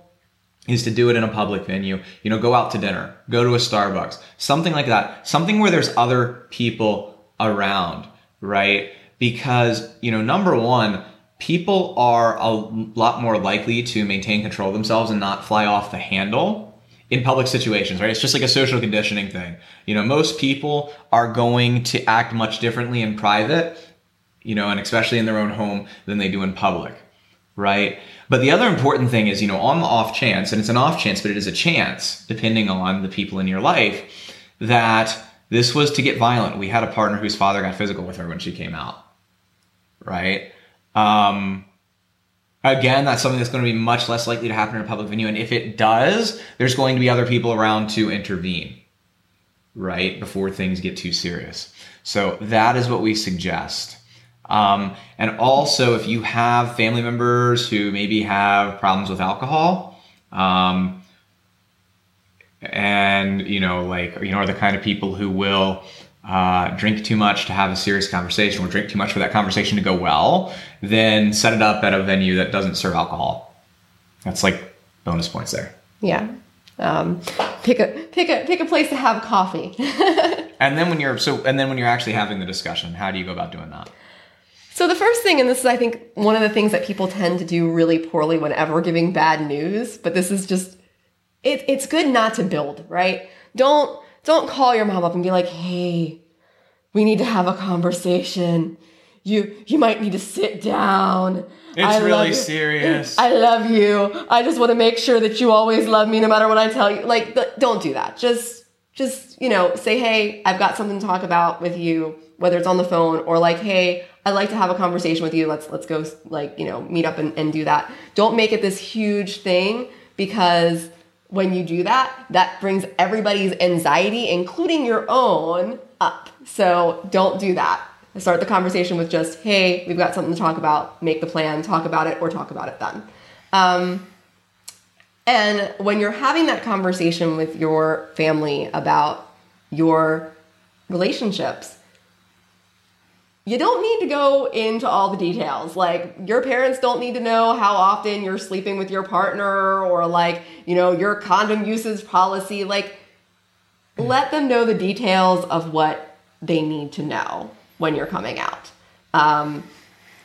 is to do it in a public venue. You know, go out to dinner, go to a Starbucks, something like that. Something where there's other people around, right? Because, you know, number one, people are a lot more likely to maintain control themselves and not fly off the handle in public situations, right? It's just like a social conditioning thing. You know, most people are going to act much differently in private, you know, and especially in their own home than they do in public, right? But the other important thing is, you know, on the off chance, and it's an off chance, but it is a chance, depending on the people in your life, that this was to get violent. We had a partner whose father got physical with her when she came out, right? Um, again, that's something that's going to be much less likely to happen in a public venue. And if it does, there's going to be other people around to intervene, right? Before things get too serious. So that is what we suggest. Um, and also, if you have family members who maybe have problems with alcohol, um, and you know, like you know, are the kind of people who will uh, drink too much to have a serious conversation, or drink too much for that conversation to go well, then set it up at a venue that doesn't serve alcohol. That's like bonus points there.
yeah um, pick a pick a pick a place to have coffee
And then when you're so, and then when you're actually having the discussion, how do you go about doing that?
So the first thing, and this is I think one of the things that people tend to do really poorly whenever giving bad news, but this is just it, it's good not to build, right? Don't don't call your mom up and be like, hey, we need to have a conversation. You you might need to sit down.
It's
I
really serious.
I love you. I just want to make sure that you always love me no matter what I tell you. Like, don't do that. Just, just, you know, say, hey, I've got something to talk about with you, whether it's on the phone or like, hey, I'd like to have a conversation with you. Let's, let's go, like, you know, meet up and, and do that. Don't make it this huge thing because when you do that, that brings everybody's anxiety, including your own, up. So don't do that. Start the conversation with just, hey, we've got something to talk about, make the plan, talk about it, or talk about it then. Um, And when you're having that conversation with your family about your relationships, you don't need to go into all the details. Like, your parents don't need to know how often you're sleeping with your partner or, like, you know, your condom usage policy. Like, let them know the details of what they need to know when you're coming out. Um,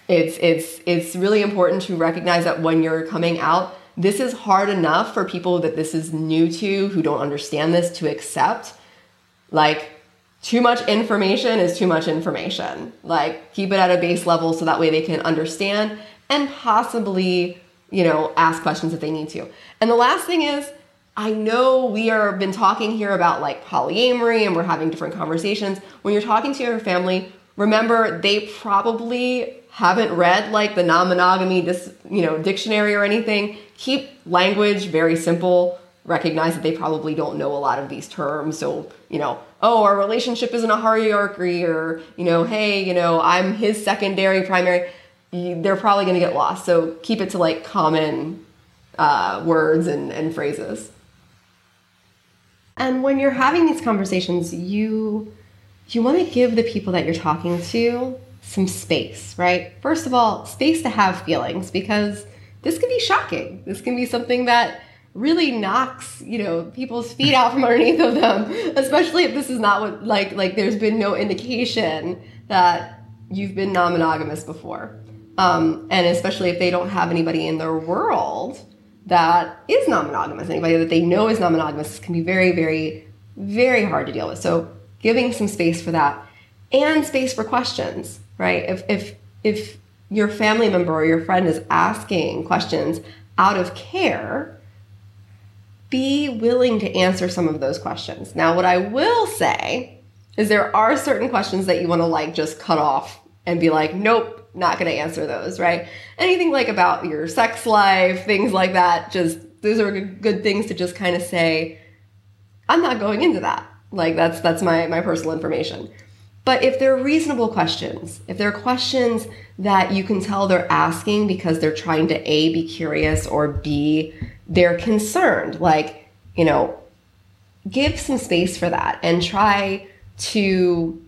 it's it's it's really important to recognize that when you're coming out, this is hard enough for people that this is new to who don't understand this to accept. Like too much information is too much information. Like keep it at a base level so that way they can understand and possibly, you know, ask questions if they need to. And the last thing is I know we are been talking here about like polyamory and we're having different conversations. When you're talking to your family, remember they probably haven't read like the non-monogamy dis, you know dictionary or anything keep language very simple recognize that they probably don't know a lot of these terms so you know oh our relationship isn't a hierarchy or you know hey you know i'm his secondary primary they're probably going to get lost so keep it to like common uh, words and, and phrases and when you're having these conversations you you want to give the people that you're talking to some space, right? First of all, space to have feelings because this can be shocking. This can be something that really knocks, you know, people's feet out from underneath of them, especially if this is not what like like there's been no indication that you've been non-monogamous before. Um, and especially if they don't have anybody in their world that is non-monogamous, anybody that they know is non-monogamous can be very, very, very hard to deal with. So giving some space for that and space for questions right? If if if your family member or your friend is asking questions out of care, be willing to answer some of those questions. Now, what I will say is there are certain questions that you want to like just cut off and be like, nope, not going to answer those, right? Anything like about your sex life, things like that, just those are good things to just kind of say, I'm not going into that. Like that's that's my my personal information. But if they're reasonable questions, if they're questions that you can tell they're asking because they're trying to A, be curious, or B, they're concerned, like, you know, give some space for that and try to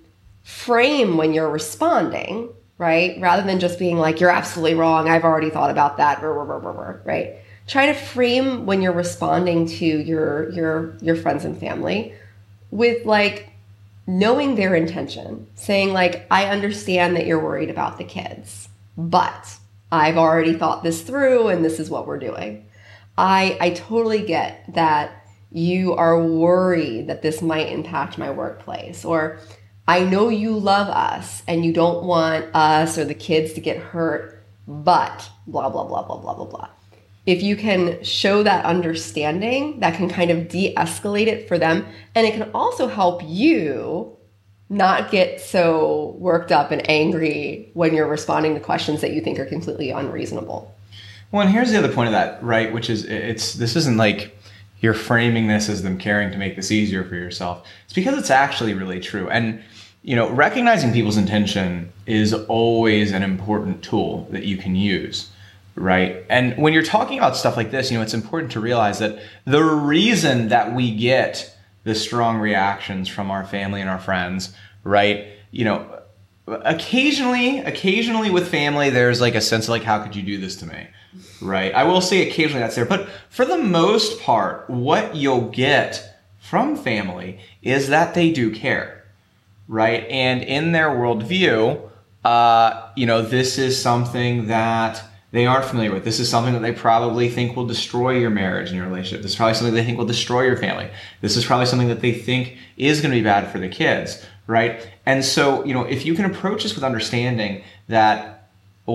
frame when you're responding, right? Rather than just being like, you're absolutely wrong, I've already thought about that, right? Try to frame when you're responding to your your your friends and family with like knowing their intention, saying, like, I understand that you're worried about the kids, but I've already thought this through and this is what we're doing. I, I totally get that you are worried that this might impact my workplace, or I know you love us and you don't want us or the kids to get hurt, but blah, blah, blah, blah, blah, blah, blah. If you can show that understanding, that can kind of de escalate it for them. And it can also help you not get so worked up and angry when you're responding to questions that you think are completely unreasonable.
Well, and here's the other point of that, right? Which is it's this isn't like you're framing this as them caring to make this easier for yourself. It's because it's actually really true. And you know, recognizing people's intention is always an important tool that you can use right? And when you're talking about stuff like this, you know, it's important to realize that the reason that we get the strong reactions from our family and our friends, right? You know, occasionally, occasionally with family, there's like a sense of like, how could you do this to me? Right? I will say occasionally that's there, but for the most part, what you'll get from family is that they do care, right? And in their worldview, uh, you know, this is something that they aren't familiar with. This is something that they probably think will destroy your marriage and your relationship. This is probably something they think will destroy your family. This is probably something that they think is going to be bad for the kids, right? And so, you know, if you can approach this with understanding that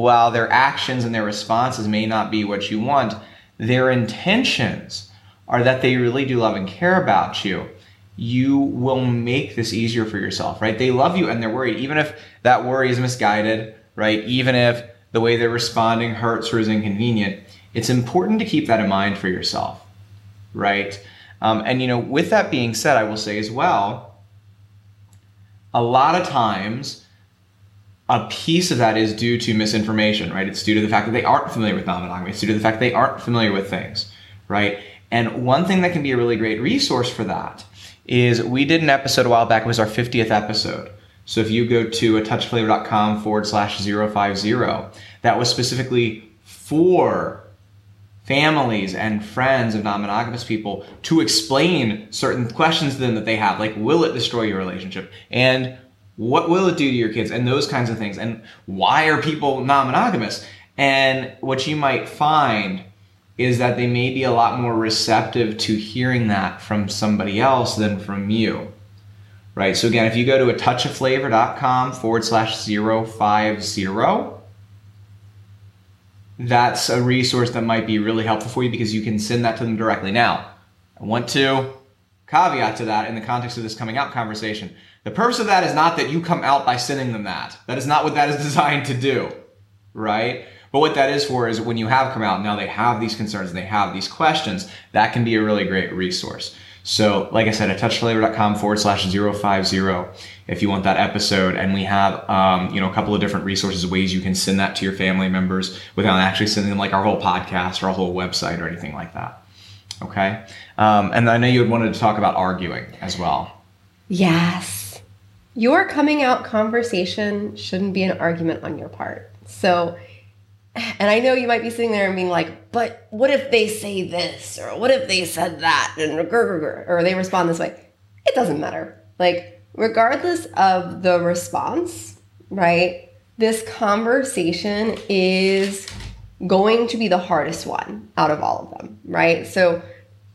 while their actions and their responses may not be what you want, their intentions are that they really do love and care about you, you will make this easier for yourself, right? They love you and they're worried, even if that worry is misguided, right? Even if the way they're responding hurts or is inconvenient, it's important to keep that in mind for yourself, right? Um, and you know, with that being said, I will say as well, a lot of times a piece of that is due to misinformation, right? It's due to the fact that they aren't familiar with non-monogamy. It's due to the fact that they aren't familiar with things, right? And one thing that can be a really great resource for that is we did an episode a while back, it was our 50th episode. So if you go to a touchofflavor.com forward slash 050, that was specifically for families and friends of non-monogamous people to explain certain questions to them that they have, like will it destroy your relationship? And what will it do to your kids? And those kinds of things. And why are people non-monogamous? And what you might find is that they may be a lot more receptive to hearing that from somebody else than from you. Right? So again, if you go to a touchofflavor.com forward slash 050, that's a resource that might be really helpful for you because you can send that to them directly. Now, I want to caveat to that in the context of this coming out conversation. The purpose of that is not that you come out by sending them that. That is not what that is designed to do, right? But what that is for is when you have come out, now they have these concerns and they have these questions, that can be a really great resource. So, like I said, at touchofflavor.com forward slash 050 if you want that episode. And we have, um, you know, a couple of different resources, ways you can send that to your family members without actually sending them like our whole podcast or our whole website or anything like that. Okay. Um, and I know you had wanted to talk about arguing as well.
Yes. Your coming out conversation shouldn't be an argument on your part. So, and I know you might be sitting there and being like, but what if they say this? Or what if they said that? And or they respond this way. It doesn't matter. Like, regardless of the response, right? This conversation is going to be the hardest one out of all of them, right? So,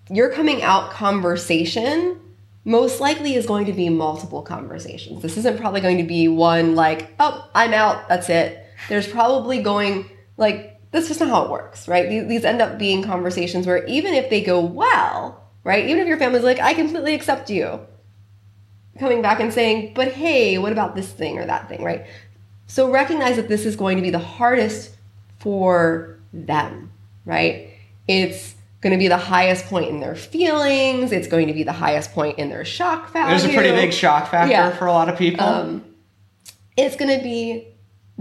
your coming out conversation most likely is going to be multiple conversations. This isn't probably going to be one like, oh, I'm out, that's it. There's probably going, like, that's just not how it works, right? These, end up being conversations where even if they go well, right? Even if your family's like, I completely accept you, coming back and saying, but hey, what about this thing or that thing, right? So recognize that this is going to be the hardest for them, right? It's going to be the highest point in their feelings. It's going to be the highest point in their shock factor.
There's a pretty big shock factor
Yeah.
for a lot of people.
Um, it's going to be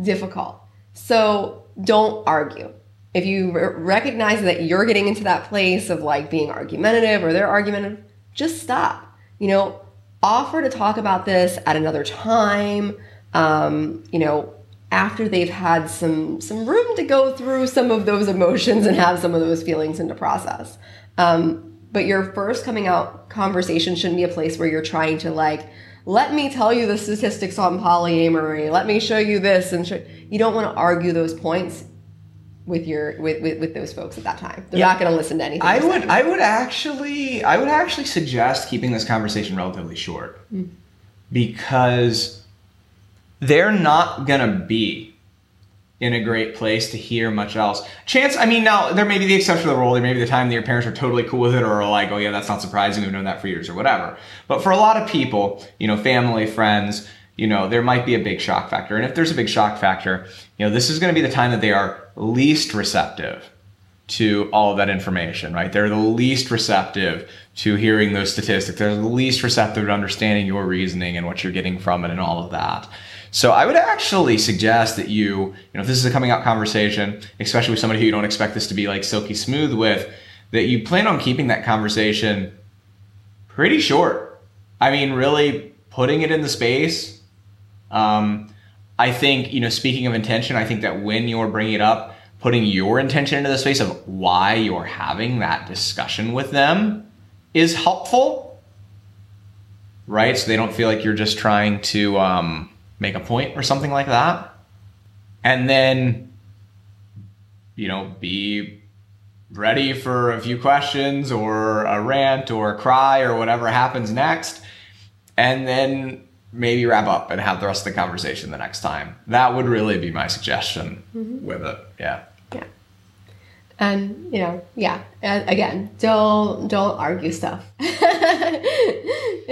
difficult. So don't argue. If you r- recognize that you're getting into that place of like being argumentative or they're argumentative, just stop. You know, offer to talk about this at another time. Um, you know, after they've had some some room to go through some of those emotions and have some of those feelings and to process. Um, but your first coming out conversation shouldn't be a place where you're trying to like, let me tell you the statistics on polyamory. Let me show you this and show. You don't want to argue those points with your with with, with those folks at that time. They're
Yeah.
not going to listen to anything.
I would. I would actually I would actually suggest keeping this conversation relatively short. Because they're not gonna be in a great place to hear much else. Chance, I mean, now there may be the exception to the rule. There may be the time that your parents are totally cool with it, or are like, "Oh yeah, that's not surprising. We've known that for years," or whatever. But for a lot of people, you know, family, friends, you know, there might be a big shock factor. And if there's a big shock factor, you know, this is going to be the time that they are least receptive to all of that information, right? They're the least receptive to hearing those statistics. They're the least receptive to understanding your reasoning and what you're getting from it and all of that. So I would actually suggest that you, you know, if this is a coming out conversation, especially with somebody who you don't expect this to be like silky smooth with, that you plan on keeping that conversation pretty short. I mean, really putting it in the space. Um, I think, you know, speaking of intention, I think that when you're bringing it up, putting your intention into the space of why you're having that discussion with them is helpful, right? So they don't feel like you're just trying to um, make a point or something like that. And then, you know, be ready for a few questions or a rant or a cry or whatever happens next. And then maybe wrap up and have the rest of the conversation the next time. That would really be my suggestion mm-hmm. with it. Yeah.
Yeah. And you know, yeah. And again, don't don't argue stuff.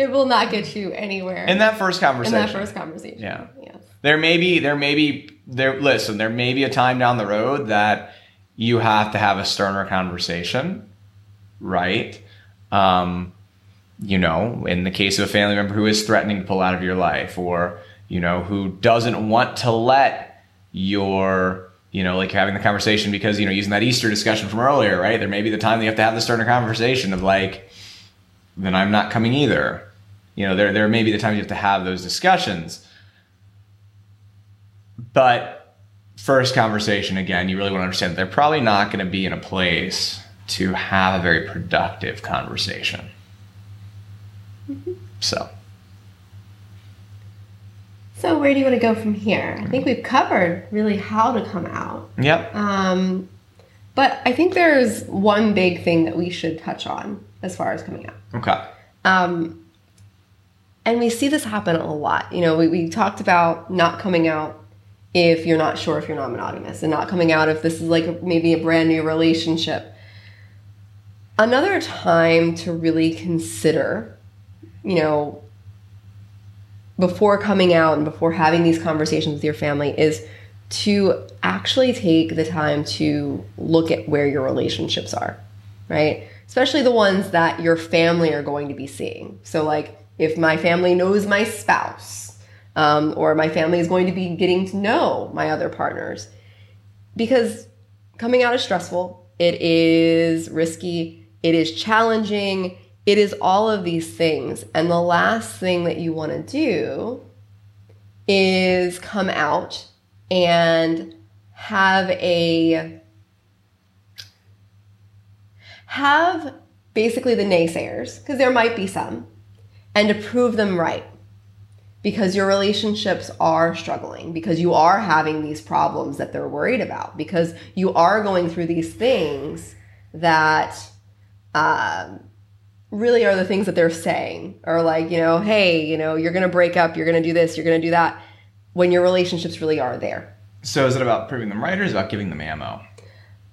it will not get you anywhere
In that first conversation.
in that first conversation.
Yeah.
Yes.
There may be there may be there listen, there may be a time down the road that you have to have a sterner conversation, right? Um, you know, in the case of a family member who is threatening to pull out of your life or, you know, who doesn't want to let your you know, like having the conversation because, you know, using that Easter discussion from earlier, right? There may be the time that you have to have the sterner conversation of like, then I'm not coming either. You know, there, there may be the times you have to have those discussions. But first conversation, again, you really want to understand that they're probably not going to be in a place to have a very productive conversation. So,
So where do you want to go from here? I think we've covered really how to come out.
yep.
Um, but I think there's one big thing that we should touch on as far as coming out.
Okay.
Um, and we see this happen a lot. You know, we, we talked about not coming out if you're not sure if you're not monogamous and not coming out if this is like maybe a brand new relationship. Another time to really consider, you know, before coming out and before having these conversations with your family is to actually take the time to look at where your relationships are, right? Especially the ones that your family are going to be seeing. So, like, if my family knows my spouse, um, or my family is going to be getting to know my other partners, because coming out is stressful, it is risky, it is challenging, it is all of these things. And the last thing that you want to do is come out and have a have basically the naysayers because there might be some and to prove them right because your relationships are struggling because you are having these problems that they're worried about because you are going through these things that um, really are the things that they're saying or like you know hey you know you're gonna break up you're gonna do this you're gonna do that when your relationships really are there
So, is it about proving them right or is it about giving them ammo?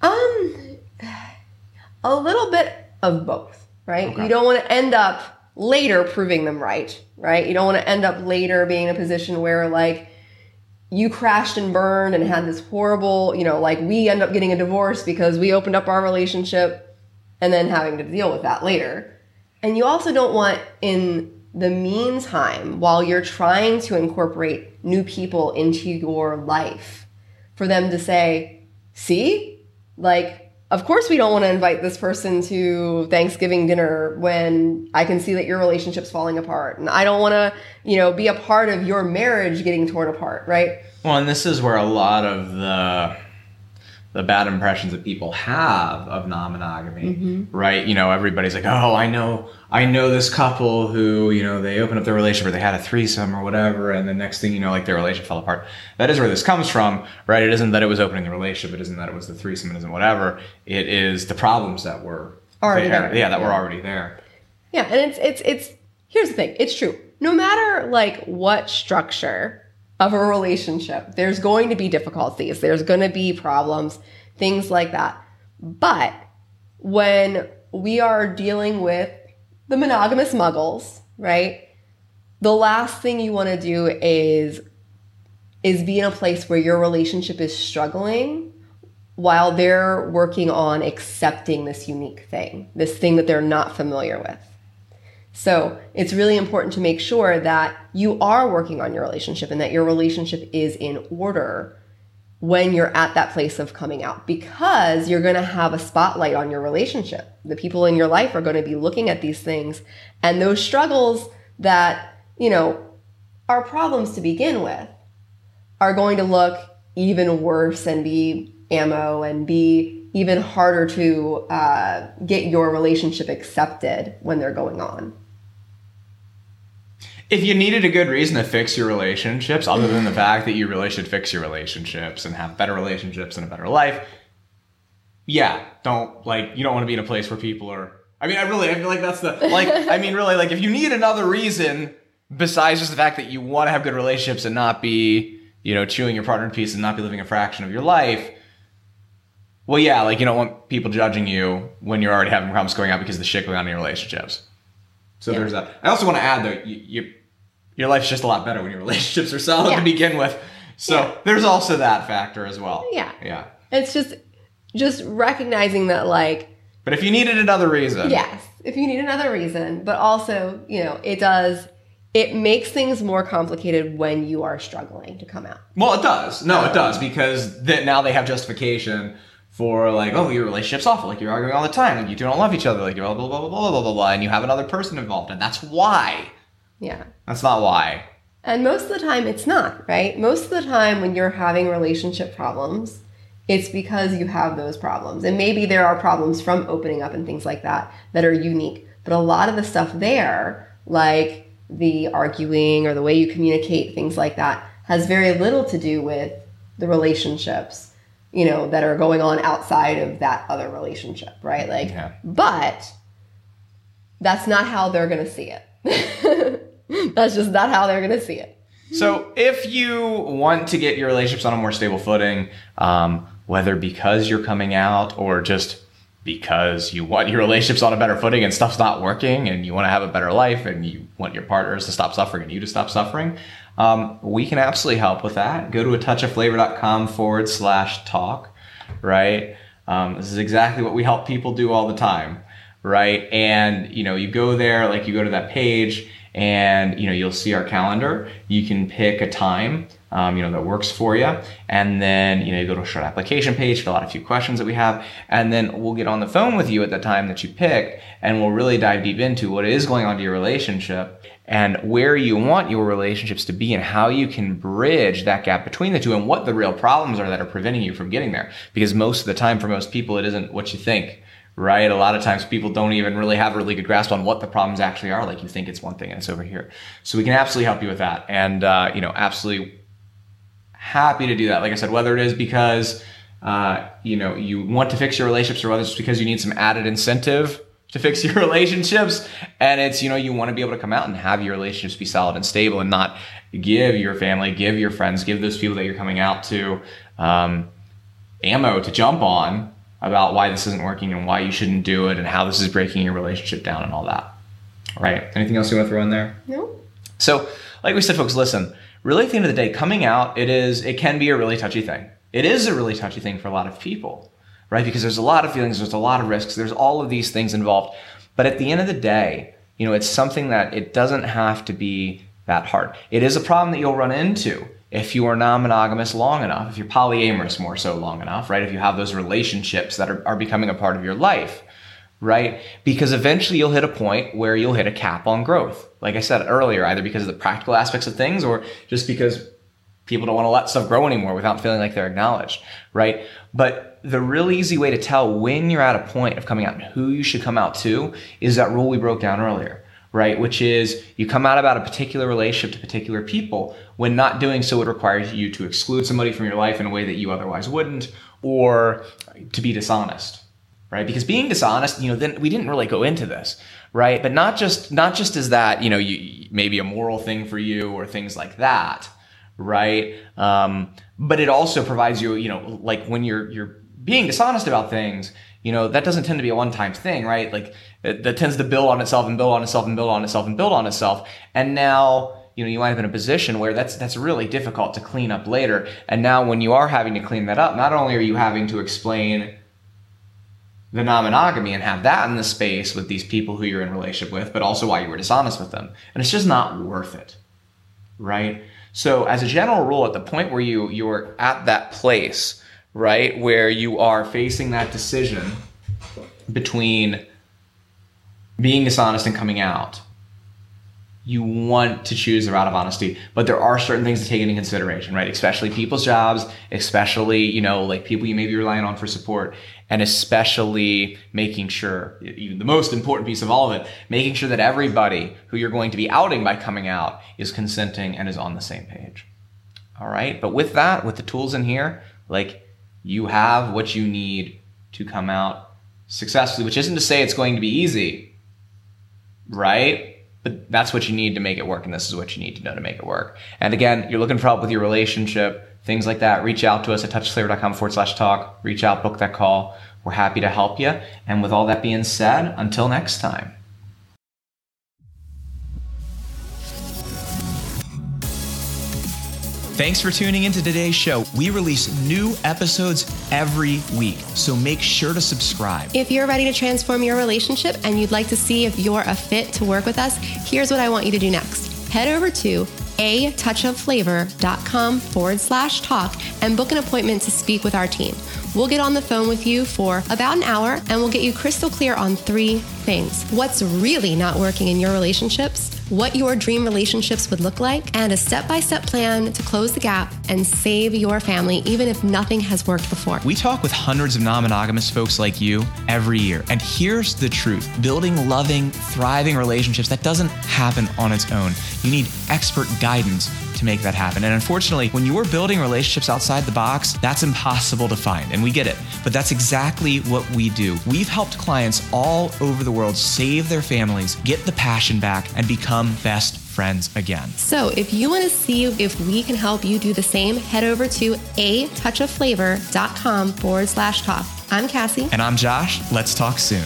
um a little bit of both right
Okay.
you don't want to end up later proving them right right? You don't want to end up later being in a position where like you crashed and burned and had this horrible you know like we end up getting a divorce because we opened up our relationship and then having to deal with that later. And you also don't want in the meantime while you're trying to incorporate new people into your life for them to say see? Like of course we don't want to invite this person to Thanksgiving dinner when I can see that your relationship's falling apart and I don't want to, you know, be a part of your marriage getting torn apart, right?
Well, and this is where a lot of the the bad impressions that people have of non-monogamy, mm-hmm. right? You know, everybody's like, "Oh, I know, I know this couple who, you know, they opened up their relationship or they had a threesome or whatever, and the next thing you know, like their relationship fell apart." That is where this comes from, right? It isn't that it was opening the relationship, it isn't that it was the threesome, it isn't whatever. It is the problems that were
Already there.
Yeah, that were already there.
Yeah, and it's it's it's here's the thing, it's true. No matter like what structure of a relationship, there's going to be difficulties, there's going to be problems, things like that. But when we are dealing with the monogamous muggles, right? The last thing you want to do is is be in a place where your relationship is struggling while they're working on accepting this unique thing, this thing that they're not familiar with. So it's really important to make sure that you are working on your relationship and that your relationship is in order when you're at that place of coming out because you're going to have a spotlight on your relationship. The people in your life are going to be looking at these things and those struggles that, you know, are problems to begin with are going to look even worse and be ammo and be even harder to uh, get your relationship accepted when they're going on.
If you needed a good reason to fix your relationships, other than the fact that you really should fix your relationships and have better relationships and a better life, yeah, don't like you don't want to be in a place where people are. I mean, I really I feel like that's the like. I mean, really, like if you need another reason besides just the fact that you want to have good relationships and not be, you know, chewing your partner in pieces and not be living a fraction of your life. Well, yeah, like you don't want people judging you when you're already having problems going out because of the shit going on in your relationships. So
Yeah.
there's that. I also want to add that you, you your life's just a lot better when your relationships are solid
yeah.
to begin with. So
yeah.
there's also that factor as well.
Yeah.
Yeah.
It's just just recognizing that like
But if you needed another reason.
Yes. If you need another reason, but also, you know, it does it makes things more complicated when you are struggling to come out.
Well, it does. No, it does because that now they have justification for like, oh, your relationship's awful. Like you're arguing all the time. Like you two don't love each other. Like you're blah blah blah blah blah blah blah, and you have another person involved, and that's why.
Yeah.
That's not why.
And most of the time, it's not, right? Most of the time, when you're having relationship problems, it's because you have those problems. And maybe there are problems from opening up and things like that that are unique. But a lot of the stuff there, like the arguing or the way you communicate, things like that, has very little to do with the relationships, you know, that are going on outside of that other relationship, right? Like,
Yeah.
but that's not how they're going to see it. that's just not how they're going to see it.
So, if you want to get your relationships on a more stable footing, um, whether because you're coming out or just because you want your relationships on a better footing and stuff's not working and you want to have a better life and you want your partners to stop suffering and you to stop suffering, um, we can absolutely help with that. Go to a touchofflavor.com forward slash talk, right? Um, this is exactly what we help people do all the time, right? And, you know, you go there, like you go to that page and, you know, you'll see our calendar. You can pick a time um, you know, that works for you. And then, you know, you go to a short application page, fill out a few questions that we have, and then we'll get on the phone with you at the time that you pick, and we'll really dive deep into what is going on to your relationship and where you want your relationships to be and how you can bridge that gap between the two and what the real problems are that are preventing you from getting there. Because most of the time, for most people, it isn't what you think right? A lot of times people don't even really have a really good grasp on what the problems actually are. Like you think it's one thing and it's over here. So we can absolutely help you with that. And, uh, you know, absolutely happy to do that. Like I said, whether it is because uh, you know you want to fix your relationships, or whether it's because you need some added incentive to fix your relationships, and it's you know you want to be able to come out and have your relationships be solid and stable, and not give your family, give your friends, give those people that you're coming out to um, ammo to jump on about why this isn't working and why you shouldn't do it and how this is breaking your relationship down and all that. Right? Anything else you want to throw in there?
No?
So, like we said, folks, listen. Really, at the end of the day, coming out, it is, it can be a really touchy thing. It is a really touchy thing for a lot of people, right? Because there's a lot of feelings, there's a lot of risks, there's all of these things involved. But at the end of the day, you know, it's something that it doesn't have to be that hard. It is a problem that you'll run into if you are non-monogamous long enough, if you're polyamorous more so long enough, right? If you have those relationships that are, are becoming a part of your life right? Because eventually you'll hit a point where you'll hit a cap on growth. Like I said earlier, either because of the practical aspects of things or just because people don't want to let stuff grow anymore without feeling like they're acknowledged, right? But the really easy way to tell when you're at a point of coming out and who you should come out to is that rule we broke down earlier. Right, which is you come out about a particular relationship to particular people when not doing so would require you to exclude somebody from your life in a way that you otherwise wouldn't, or to be dishonest, right? Because being dishonest, you know, then we didn't really go into this, right? But not just not just as that, you know, you maybe a moral thing for you or things like that, right? Um, but it also provides you, you know, like when you're you're being dishonest about things, you know, that doesn't tend to be a one-time thing, right? Like it, that tends to build on itself and build on itself and build on itself and build on itself, and now you know you wind up in a position where that's that's really difficult to clean up later. And now when you are having to clean that up, not only are you having to explain the non-monogamy and have that in the space with these people who you're in relationship with, but also why you were dishonest with them. And it's just not worth it. Right? So as a general rule, at the point where you you're at that place, right, where you are facing that decision between being dishonest and coming out, you want to choose the route of honesty, but there are certain things to take into consideration, right? Especially people's jobs, especially, you know, like people you may be relying on for support, and especially making sure, even the most important piece of all of it, making sure that everybody who you're going to be outing by coming out is consenting and is on the same page. All right. But with that, with the tools in here, like you have what you need to come out successfully, which isn't to say it's going to be easy, right? But that's what you need to make it work, and this is what you need to know to make it work. And again, you're looking for help with your relationship, things like that, reach out to us at touchflavor.com forward slash talk. Reach out, book that call. We're happy to help you. And with all that being said, until next time. Thanks for tuning into today's show. We release new episodes every week, so make sure to subscribe.
If you're ready to transform your relationship and you'd like to see if you're a fit to work with us, here's what I want you to do next. head over to a touchofflavor.com forward slash talk and book an appointment to speak with our team. We'll get on the phone with you for about an hour and we'll get you crystal clear on three things what's really not working in your relationships, what your dream relationships would look like, and a step by step plan to close the gap and save your family, even if nothing has worked before.
We talk with hundreds of non monogamous folks like you every year. And here's the truth building loving, thriving relationships, that doesn't happen on its own. You need expert guidance to make that happen. And unfortunately, when you're building relationships outside the box, that's impossible to find. And we get it. But that's exactly what we do. We've helped clients all over the world save their families, get the passion back, and become best friends again.
So, if you want to see if we can help you do the same, head over to a touch touchofflavor.com forward slash talk. I'm Cassie.
And I'm Josh. Let's talk soon.